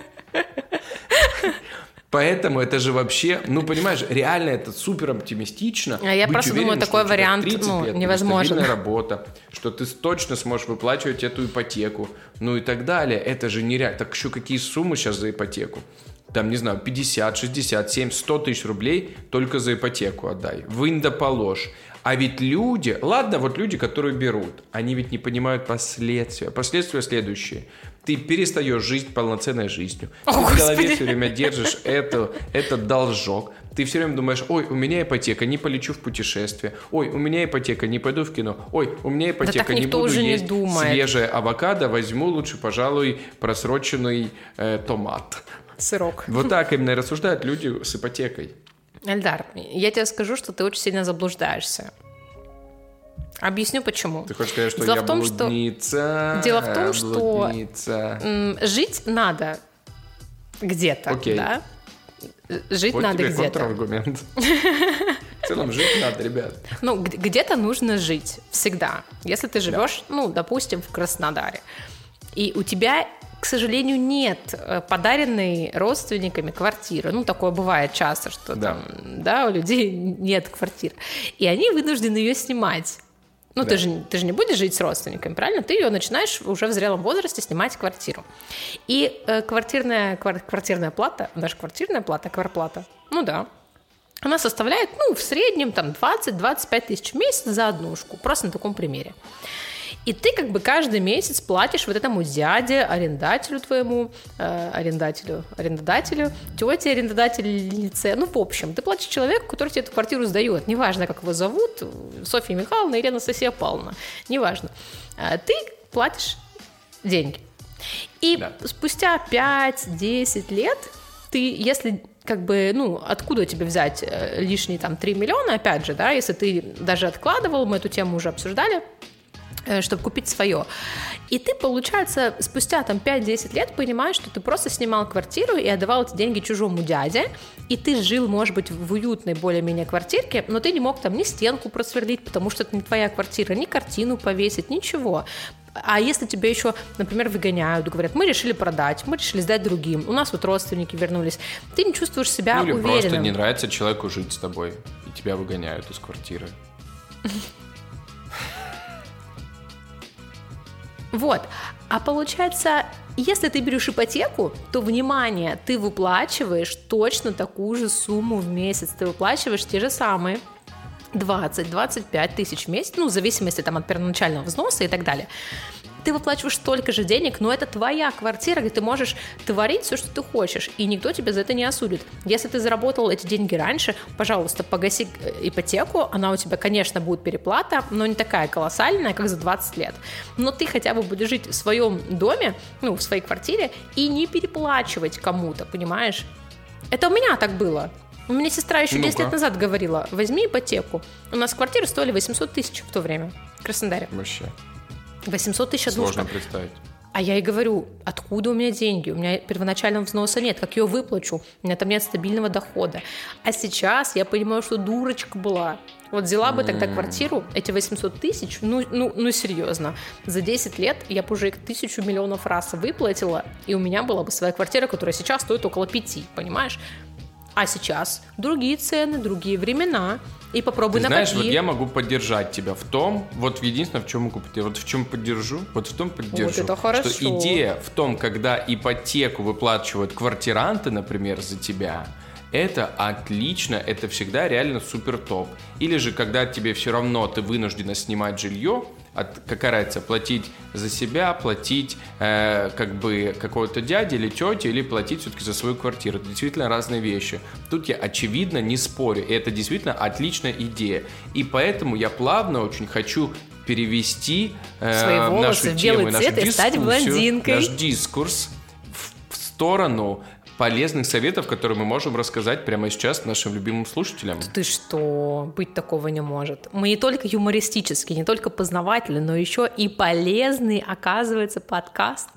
Поэтому это же вообще, ну, понимаешь, реально это супер оптимистично. А я просто уверенным, думаю, такой вариант, 30 ну, лет, невозможен. работа, что ты точно сможешь выплачивать эту ипотеку, ну и так далее. Это же нереально. Так еще какие суммы сейчас за ипотеку? Там, не знаю, 50, 60, 70, 100 тысяч рублей только за ипотеку отдай. Вынь да положь. А ведь люди, ладно, вот люди, которые берут, они ведь не понимают последствия. Последствия следующие. Ты перестаешь жить полноценной жизнью. О, ты в голове Господи. все время держишь это, этот должок. Ты все время думаешь, ой, у меня ипотека, не полечу в путешествие. Ой, у меня ипотека, не пойду в кино. Ой, у меня ипотека, так не буду уже не есть думает. свежее авокадо, возьму лучше, пожалуй, просроченный э, томат. Сырок. Вот так именно рассуждают люди с ипотекой. Эльдар, я тебе скажу, что ты очень сильно заблуждаешься. Объясню почему. Ты хочешь сказать, что Дело я в том, что- блудница? Дело в том, что- блудница. М, Жить надо где-то, Окей. да? Жить Вот надо тебе где-то. контраргумент. [LAUGHS] В целом жить надо, ребят. Ну, где-то нужно жить всегда. Если ты живешь, ну, допустим, в Краснодаре, и у тебя, к сожалению, нет э, подаренной родственниками квартиры. Ну, такое бывает часто, что Да. там, да, у людей [LAUGHS] нет квартир. И они вынуждены ее снимать. Ну, Да. ты, же, ты же не будешь жить с родственниками, правильно? Ты ее начинаешь уже в зрелом возрасте снимать квартиру. И э, квартирная, квар- квартирная плата, даже квартирная плата, кварплата, ну да, она составляет, ну, в среднем там 20-25 тысяч в месяц за однушку, просто на таком примере. И ты как бы каждый месяц платишь вот этому дяде, арендателю твоему, э, арендателю, арендодателю, тете арендодательнице, ну, в общем, ты платишь человеку, который тебе эту квартиру сдает, неважно, как его зовут, Софья Михайловна или Анастасия Павловна, неважно. Э, ты платишь деньги. И да. спустя 5-10 лет ты, если как бы, ну, откуда тебе взять э, лишние там 3 миллиона, опять же, да, если ты даже откладывал, мы эту тему уже обсуждали, чтобы купить свое. И ты, получается, спустя там 5-10 лет понимаешь, что ты просто снимал квартиру и отдавал эти деньги чужому дяде, и ты жил, может быть, в уютной более-менее квартирке, но ты не мог там ни стенку просверлить, потому что это не твоя квартира, ни картину повесить, ничего. А если тебя еще, например, выгоняют, говорят, мы решили продать, мы решили сдать другим, у нас вот родственники вернулись, ты не чувствуешь себя ну, или уверенным. просто не нравится человеку жить с тобой, и тебя выгоняют из квартиры. [LAUGHS] Вот. А получается, если ты берешь ипотеку, то, внимание, ты выплачиваешь точно такую же сумму в месяц. Ты выплачиваешь те же самые 20-25 тысяч в месяц, ну, в зависимости там, от первоначального взноса и так далее ты выплачиваешь столько же денег, но это твоя квартира, где ты можешь творить все, что ты хочешь, и никто тебя за это не осудит. Если ты заработал эти деньги раньше, пожалуйста, погаси э, ипотеку, она у тебя, конечно, будет переплата, но не такая колоссальная, как за 20 лет. Но ты хотя бы будешь жить в своем доме, ну, в своей квартире, и не переплачивать кому-то, понимаешь? Это у меня так было. У меня сестра еще ну 10 лет назад говорила, возьми ипотеку. У нас квартиры стоили 800 тысяч в то время в Краснодаре. Вообще. 800 тысяч однушка. Сложно представить. А я и говорю, откуда у меня деньги? У меня первоначального взноса нет, как ее выплачу? У меня там нет стабильного дохода. А сейчас я понимаю, что дурочка была. Вот взяла бы тогда квартиру, эти 800 тысяч, ну, ну, ну серьезно, за 10 лет я бы уже их тысячу миллионов раз выплатила, и у меня была бы своя квартира, которая сейчас стоит около пяти, понимаешь? А сейчас другие цены, другие времена. И попробуй Ты на знаешь, вот я могу поддержать тебя в том, вот единственное, в чем могу вот в чем поддержу, вот в том поддержу, вот это хорошо. что идея в том, когда ипотеку выплачивают квартиранты, например, за тебя, это отлично, это всегда реально супер топ. Или же, когда тебе все равно ты вынуждена снимать жилье, от, какая разница, платить за себя, платить э, как бы какого-то дяди или тети, или платить все-таки за свою квартиру. Это действительно разные вещи. Тут я очевидно не спорю, и это действительно отличная идея. И поэтому я плавно очень хочу перевести э, Свои волосы нашу в тему, белый нашу цвет и стать блондинкой. наш дискурс в сторону полезных советов, которые мы можем рассказать прямо сейчас нашим любимым слушателям. Ты что? Быть такого не может. Мы не только юмористические, не только познавательные, но еще и полезный, оказывается, подкаст.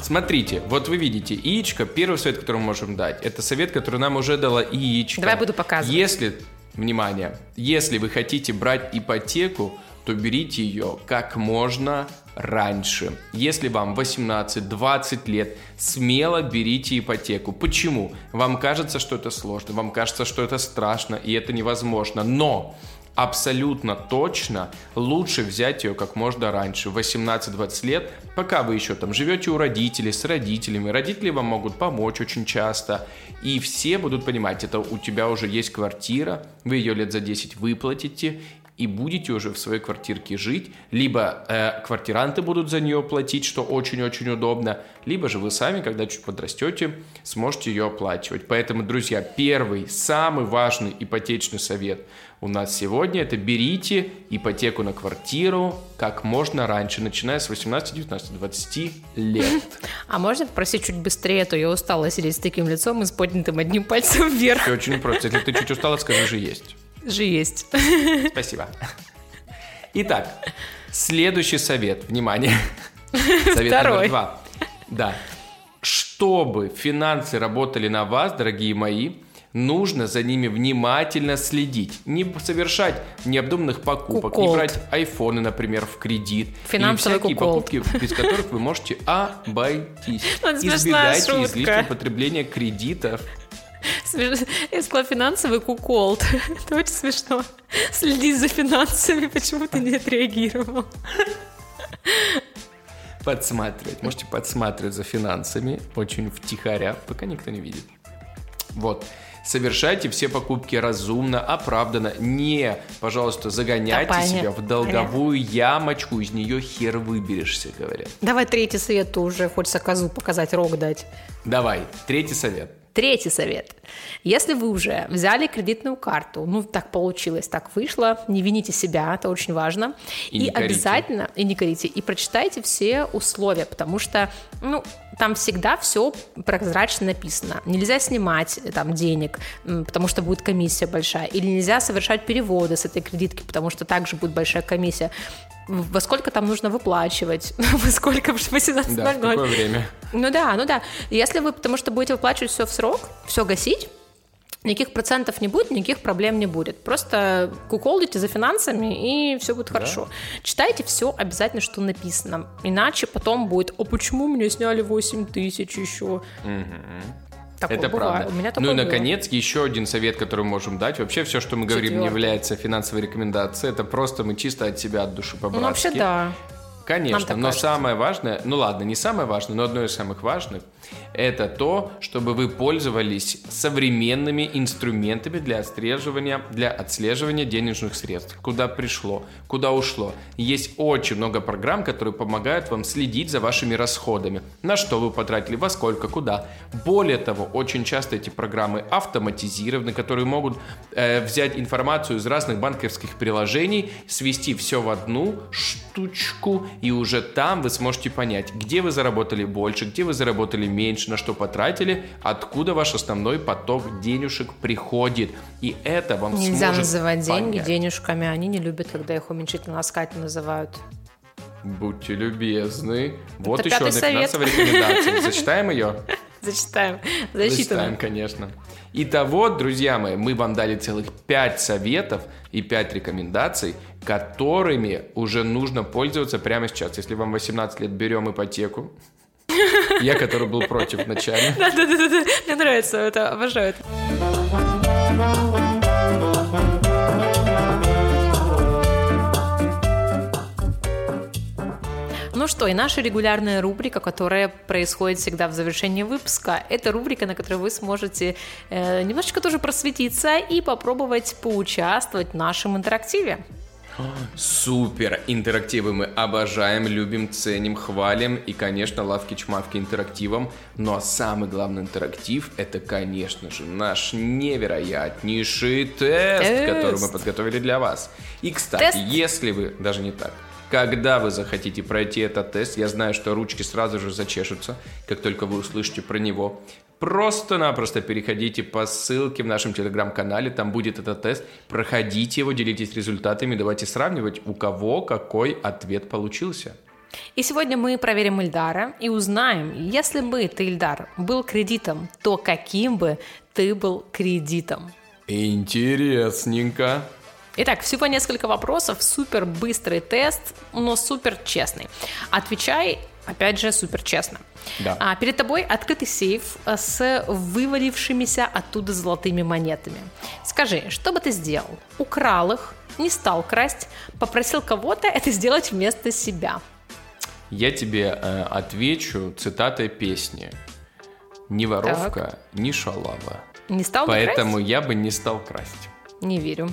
Смотрите, вот вы видите, яичко, первый совет, который мы можем дать, это совет, который нам уже дала яичко. Давай буду показывать. Если Внимание! Если вы хотите брать ипотеку, то берите ее как можно раньше. Если вам 18-20 лет, смело берите ипотеку. Почему? Вам кажется, что это сложно, вам кажется, что это страшно и это невозможно. Но абсолютно точно лучше взять ее как можно раньше, 18-20 лет, пока вы еще там живете у родителей, с родителями. Родители вам могут помочь очень часто. И все будут понимать, это у тебя уже есть квартира, вы ее лет за 10 выплатите, и будете уже в своей квартирке жить, либо э, квартиранты будут за нее платить, что очень-очень удобно, либо же вы сами, когда чуть подрастете, сможете ее оплачивать. Поэтому, друзья, первый, самый важный ипотечный совет у нас сегодня это берите ипотеку на квартиру как можно раньше, начиная с 18, 19, 20 лет. [LAUGHS] А можно попросить чуть быстрее, а то я устала сидеть с таким лицом и с поднятым одним пальцем [LAUGHS] вверх. Все очень просто. Если ты чуть устала, скажи же есть же есть. [LAUGHS] Спасибо. Итак, следующий совет. Внимание. [LAUGHS] Совет Второй. номер два. Да. Чтобы финансы работали на вас, дорогие мои, нужно за ними внимательно следить. Не совершать необдуманных покупок, куколд. не брать айфоны, например, в кредит. Финансовый или всякие куколд. покупки, без которых вы можете обойтись. [LAUGHS] Избегайте излишнего потребления кредитов я сказала финансовый куколд. [LAUGHS] Это очень смешно. Следи за финансами, почему ты не отреагировал. подсматривать. Можете подсматривать за финансами очень втихаря, пока никто не видит. Вот. Совершайте все покупки разумно, оправданно. Не, пожалуйста, загоняйте Да, себя понятно. в долговую ямочку, из нее хер выберешься, говорят. Давай третий совет, уже хочется козу показать, рог дать. Давай, третий совет. Третий совет. Если вы уже взяли кредитную карту, ну так получилось, так вышло, не вините себя, это очень важно. И корите. обязательно, и не корите, и прочитайте все условия, потому что, ну, там всегда все прозрачно написано. Нельзя снимать э, там денег, потому что будет комиссия большая, или нельзя совершать переводы с этой кредитки, потому что также будет большая комиссия. Во сколько там нужно выплачивать, [LAUGHS] во сколько в 18.00. Да, в какое время? Ну да, ну да. Если вы, потому что будете выплачивать все в срок, все гасить, никаких процентов не будет, никаких проблем не будет. Просто куколдите за финансами, и все будет хорошо. Читайте все обязательно, что написано. Иначе потом будет, а почему мне сняли 8 тысяч еще? Такое Это бывает. правда. У меня ну и, было. наконец, еще один совет, который мы можем дать. Вообще, все, что мы говорим, не Четвертый. является финансовой рекомендацией. Это просто мы чисто от себя, от души по Ну, вообще да. Конечно, но кажется. самое важное, ну ладно, не самое важное, но одно из самых важных, это то, чтобы вы пользовались современными инструментами для отслеживания, для отслеживания денежных средств. Куда пришло, куда ушло. Есть очень много программ, которые помогают вам следить за вашими расходами. На что вы потратили, во сколько, куда. Более того, очень часто эти программы автоматизированы, которые могут э, взять информацию из разных банковских приложений, свести все в одну штучку, и уже там вы сможете понять, где вы заработали больше, где вы заработали меньше, на что потратили, откуда ваш основной поток денежек приходит. И это вам Нельзя сможет называть деньги понять. денежками. Они не любят, когда их уменьшительно ласкательно называют. Будьте любезны. Вот Это еще одна совет. финансовая рекомендация. [LAUGHS] Зачитаем ее? Зачитаем. Зачитаем, Засчитано. конечно. Итого, друзья мои, мы вам дали целых 5 советов и 5 рекомендаций, которыми уже нужно пользоваться прямо сейчас. Если вам 18 лет, берем ипотеку. Я, который был против вначале. [LAUGHS] Да-да-да, мне нравится это, обожаю это. Ну что, и наша регулярная рубрика, которая происходит всегда в завершении выпуска, это рубрика, на которой вы сможете э, немножечко тоже просветиться и попробовать поучаствовать в нашем интерактиве. Супер! Интерактивы мы обожаем, любим, ценим, хвалим. И, конечно, лавки-чмавки интерактивом. Но самый главный интерактив – это, конечно же, наш невероятнейший тест, Тест. который мы подготовили для вас. И, кстати, Тест. если вы, даже не так, когда вы захотите пройти этот тест, я знаю, что ручки сразу же зачешутся, как только вы услышите про него. Просто-напросто переходите по ссылке в нашем телеграм-канале, там будет этот тест, проходите его, делитесь результатами, давайте сравнивать, у кого какой ответ получился. И сегодня мы проверим Ильдара и узнаем, если бы ты, Ильдар, был кредитом, то каким бы ты был кредитом? Интересненько. Итак, всего несколько вопросов, супер быстрый тест, но супер честный. Отвечай, опять же, супер честно. Да. А, перед тобой открытый сейф э, с вывалившимися оттуда золотыми монетами. Скажи, что бы ты сделал? Украл их, не стал красть, попросил кого-то это сделать вместо себя. Я тебе э, отвечу цитатой песни. Ни воровка, ни шалава. Не стал Поэтому красть? я бы не стал красть. Не верю.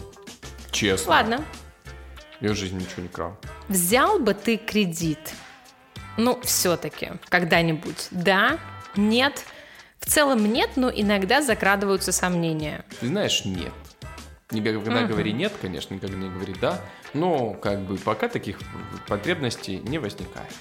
Честно. Ладно. Я в жизни ничего не крал. Взял бы ты кредит? Ну, все-таки, когда-нибудь. Да? Нет? В целом нет, но иногда закрадываются сомнения. Ты знаешь, нет. Никогда говори нет, конечно, никогда не говори да. Но как бы пока таких потребностей не возникает.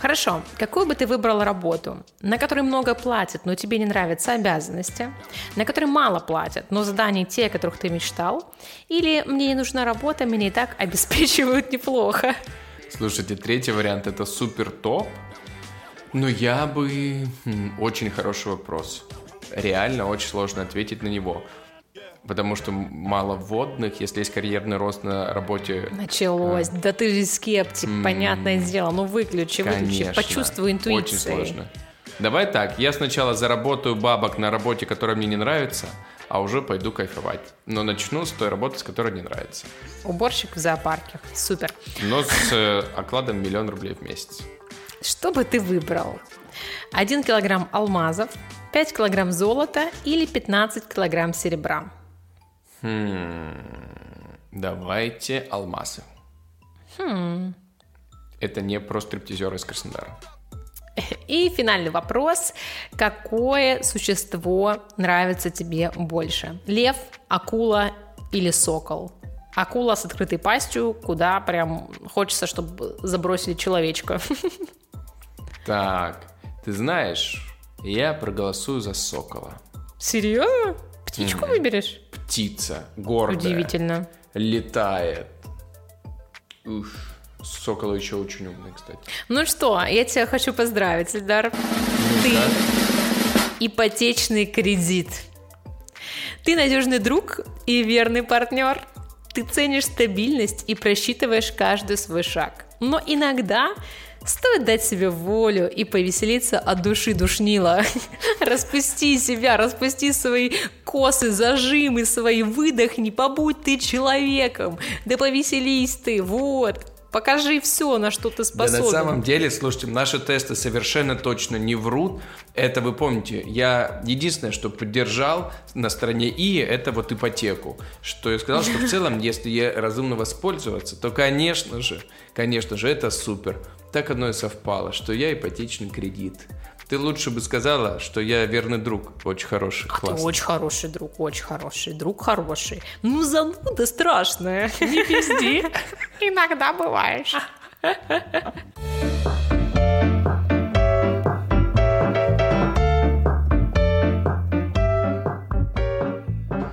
Хорошо, какую бы ты выбрал работу, на которой много платят, но тебе не нравятся обязанности, на которой мало платят, но задания те, о которых ты мечтал, или мне не нужна работа, меня и так обеспечивают неплохо. Слушайте, третий вариант это супер топ. Но я бы... Очень хороший вопрос. Реально очень сложно ответить на него. Потому что мало вводных, если есть карьерный рост на работе, Началось. Да ты же скептик, понятное дело. Ну выключи, выключи. конечно. Почувствуй интуицией. Очень сложно. Давай так, я сначала заработаю бабок на работе, которая мне не нравится, а уже пойду кайфовать. Но начну с той работы, с которой не нравится. Уборщик в зоопарке. Супер. Но с э, окладом миллион рублей в месяц. Что бы ты выбрал? 1 килограмм алмазов, 5 килограмм золота или 15 килограмм серебра? Хм, давайте алмазы. Хм. Это не про стриптизера из Краснодара. И финальный вопрос. Какое существо нравится тебе больше? Лев, акула или сокол? Акула с открытой пастью, куда прям хочется, чтобы забросили человечка. [LAUGHS] Так, ты знаешь, я проголосую за сокола. Серьезно? Птичку выберешь? Птица, гордая. Удивительно. Летает. Уф. Сокол еще очень умный, кстати. Ну что, я тебя хочу поздравить, Эльдар. Ты ипотечный кредит. Ты надежный друг и верный партнер. Ты ценишь стабильность и просчитываешь каждый свой шаг. Но иногда Стоит дать себе волю и повеселиться от души душнила. [LAUGHS] Распусти себя, распусти свои косы, зажимы свои, выдохни, побудь ты человеком. Да повеселись ты, вот. Покажи все, на что ты способен. Да на самом деле, слушайте, наши тесты совершенно точно не врут. Это вы помните, я единственное, что поддержал на стороне И, это вот ипотеку. Что я сказал, что в целом, если я разумно воспользоваться, то, конечно же, конечно же, это супер. Так одно и совпало, что я ипотечный кредит. Ты лучше бы сказала, что я верный друг, очень хороший, а классный. ты очень хороший друг, очень хороший, друг хороший. Ну, зануда страшная, не везде. [LAUGHS] Иногда бываешь.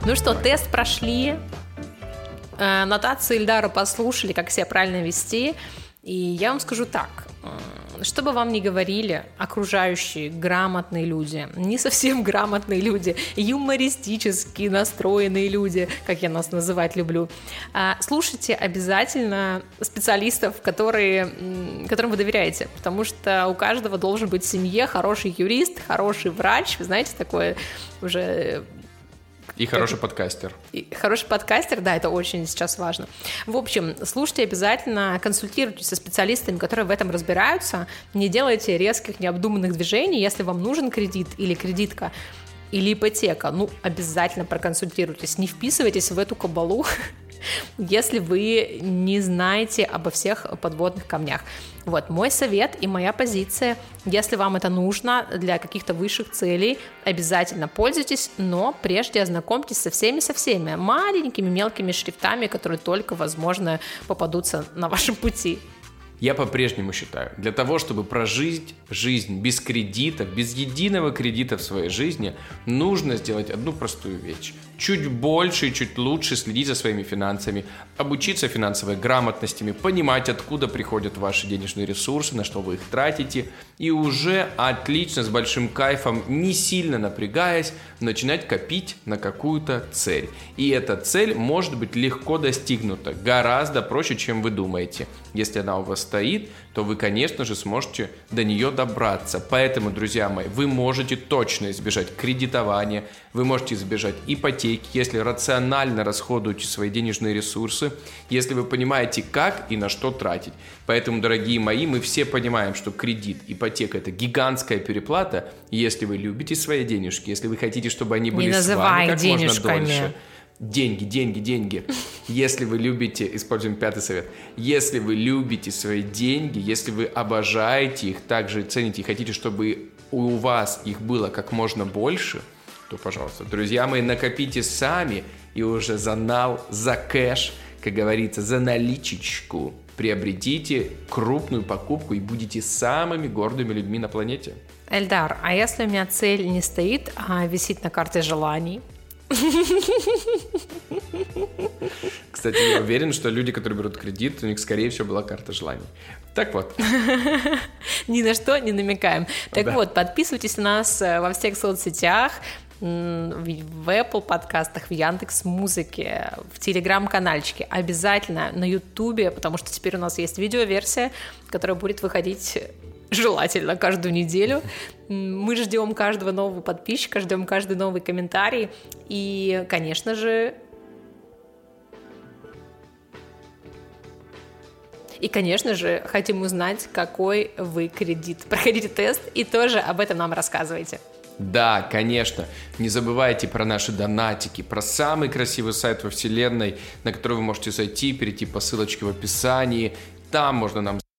Ну что, тест прошли, э, нотации Ильдара послушали, как себя правильно вести. И я вам скажу так, что бы вам ни говорили окружающие грамотные люди, не совсем [LAUGHS] грамотные люди, юмористически настроенные люди, как я нас называть люблю, а, слушайте обязательно специалистов, которые, которым вы доверяете, потому что у каждого должен быть в семье хороший юрист, хороший врач, вы знаете, такое уже и хороший как... подкастер. И хороший подкастер, да, это очень сейчас важно. В общем, слушайте обязательно, консультируйтесь со специалистами, которые в этом разбираются. Не делайте резких, необдуманных движений, если вам нужен кредит или кредитка или ипотека, ну, обязательно проконсультируйтесь, не вписывайтесь в эту кабалу, [LAUGHS] если вы не знаете обо всех подводных камнях. Вот мой совет и моя позиция, если вам это нужно для каких-то высших целей, обязательно пользуйтесь, но прежде ознакомьтесь со всеми, со всеми маленькими мелкими шрифтами, которые только, возможно, попадутся на вашем пути. Я по-прежнему считаю, для того, чтобы прожить жизнь без кредита, без единого кредита в своей жизни, нужно сделать одну простую вещь чуть больше и чуть лучше следить за своими финансами, обучиться финансовой грамотностями, понимать, откуда приходят ваши денежные ресурсы, на что вы их тратите, и уже отлично, с большим кайфом, не сильно напрягаясь, начинать копить на какую-то цель. И эта цель может быть легко достигнута, гораздо проще, чем вы думаете. Если она у вас стоит, то вы, конечно же, сможете до нее добраться. Поэтому, друзья мои, вы можете точно избежать кредитования, вы можете избежать ипотеки, если рационально расходуете свои денежные ресурсы, если вы понимаете, как и на что тратить. Поэтому, дорогие мои, мы все понимаем, что кредит, ипотека – это гигантская переплата. если вы любите свои денежки, если вы хотите, чтобы они были с вами как денежками. можно дольше – Деньги, деньги, деньги. Если вы любите, используем пятый совет, если вы любите свои деньги, если вы обожаете их, также цените и хотите, чтобы у вас их было как можно больше, то, пожалуйста, друзья мои, накопите сами и уже за нал, за кэш, как говорится, за наличечку приобретите крупную покупку и будете самыми гордыми людьми на планете. Эльдар, а если у меня цель не стоит, а висит на карте желаний, кстати, я уверен, что люди, которые берут кредит, у них, скорее всего, была карта желаний. Так вот. [LAUGHS] Ни на что не намекаем. Так да. вот, подписывайтесь на нас э, во всех соцсетях, в Apple подкастах, в Яндекс Музыке, в Телеграм-канальчике, обязательно на Ютубе, потому что теперь у нас есть видеоверсия, которая будет выходить желательно каждую неделю. Мы ждем каждого нового подписчика, ждем каждый новый комментарий. И, конечно же, И, конечно же, хотим узнать, какой вы кредит. Проходите тест и тоже об этом нам рассказывайте. Да, конечно. Не забывайте про наши донатики, про самый красивый сайт во вселенной, на который вы можете зайти, перейти по ссылочке в описании. Там можно нам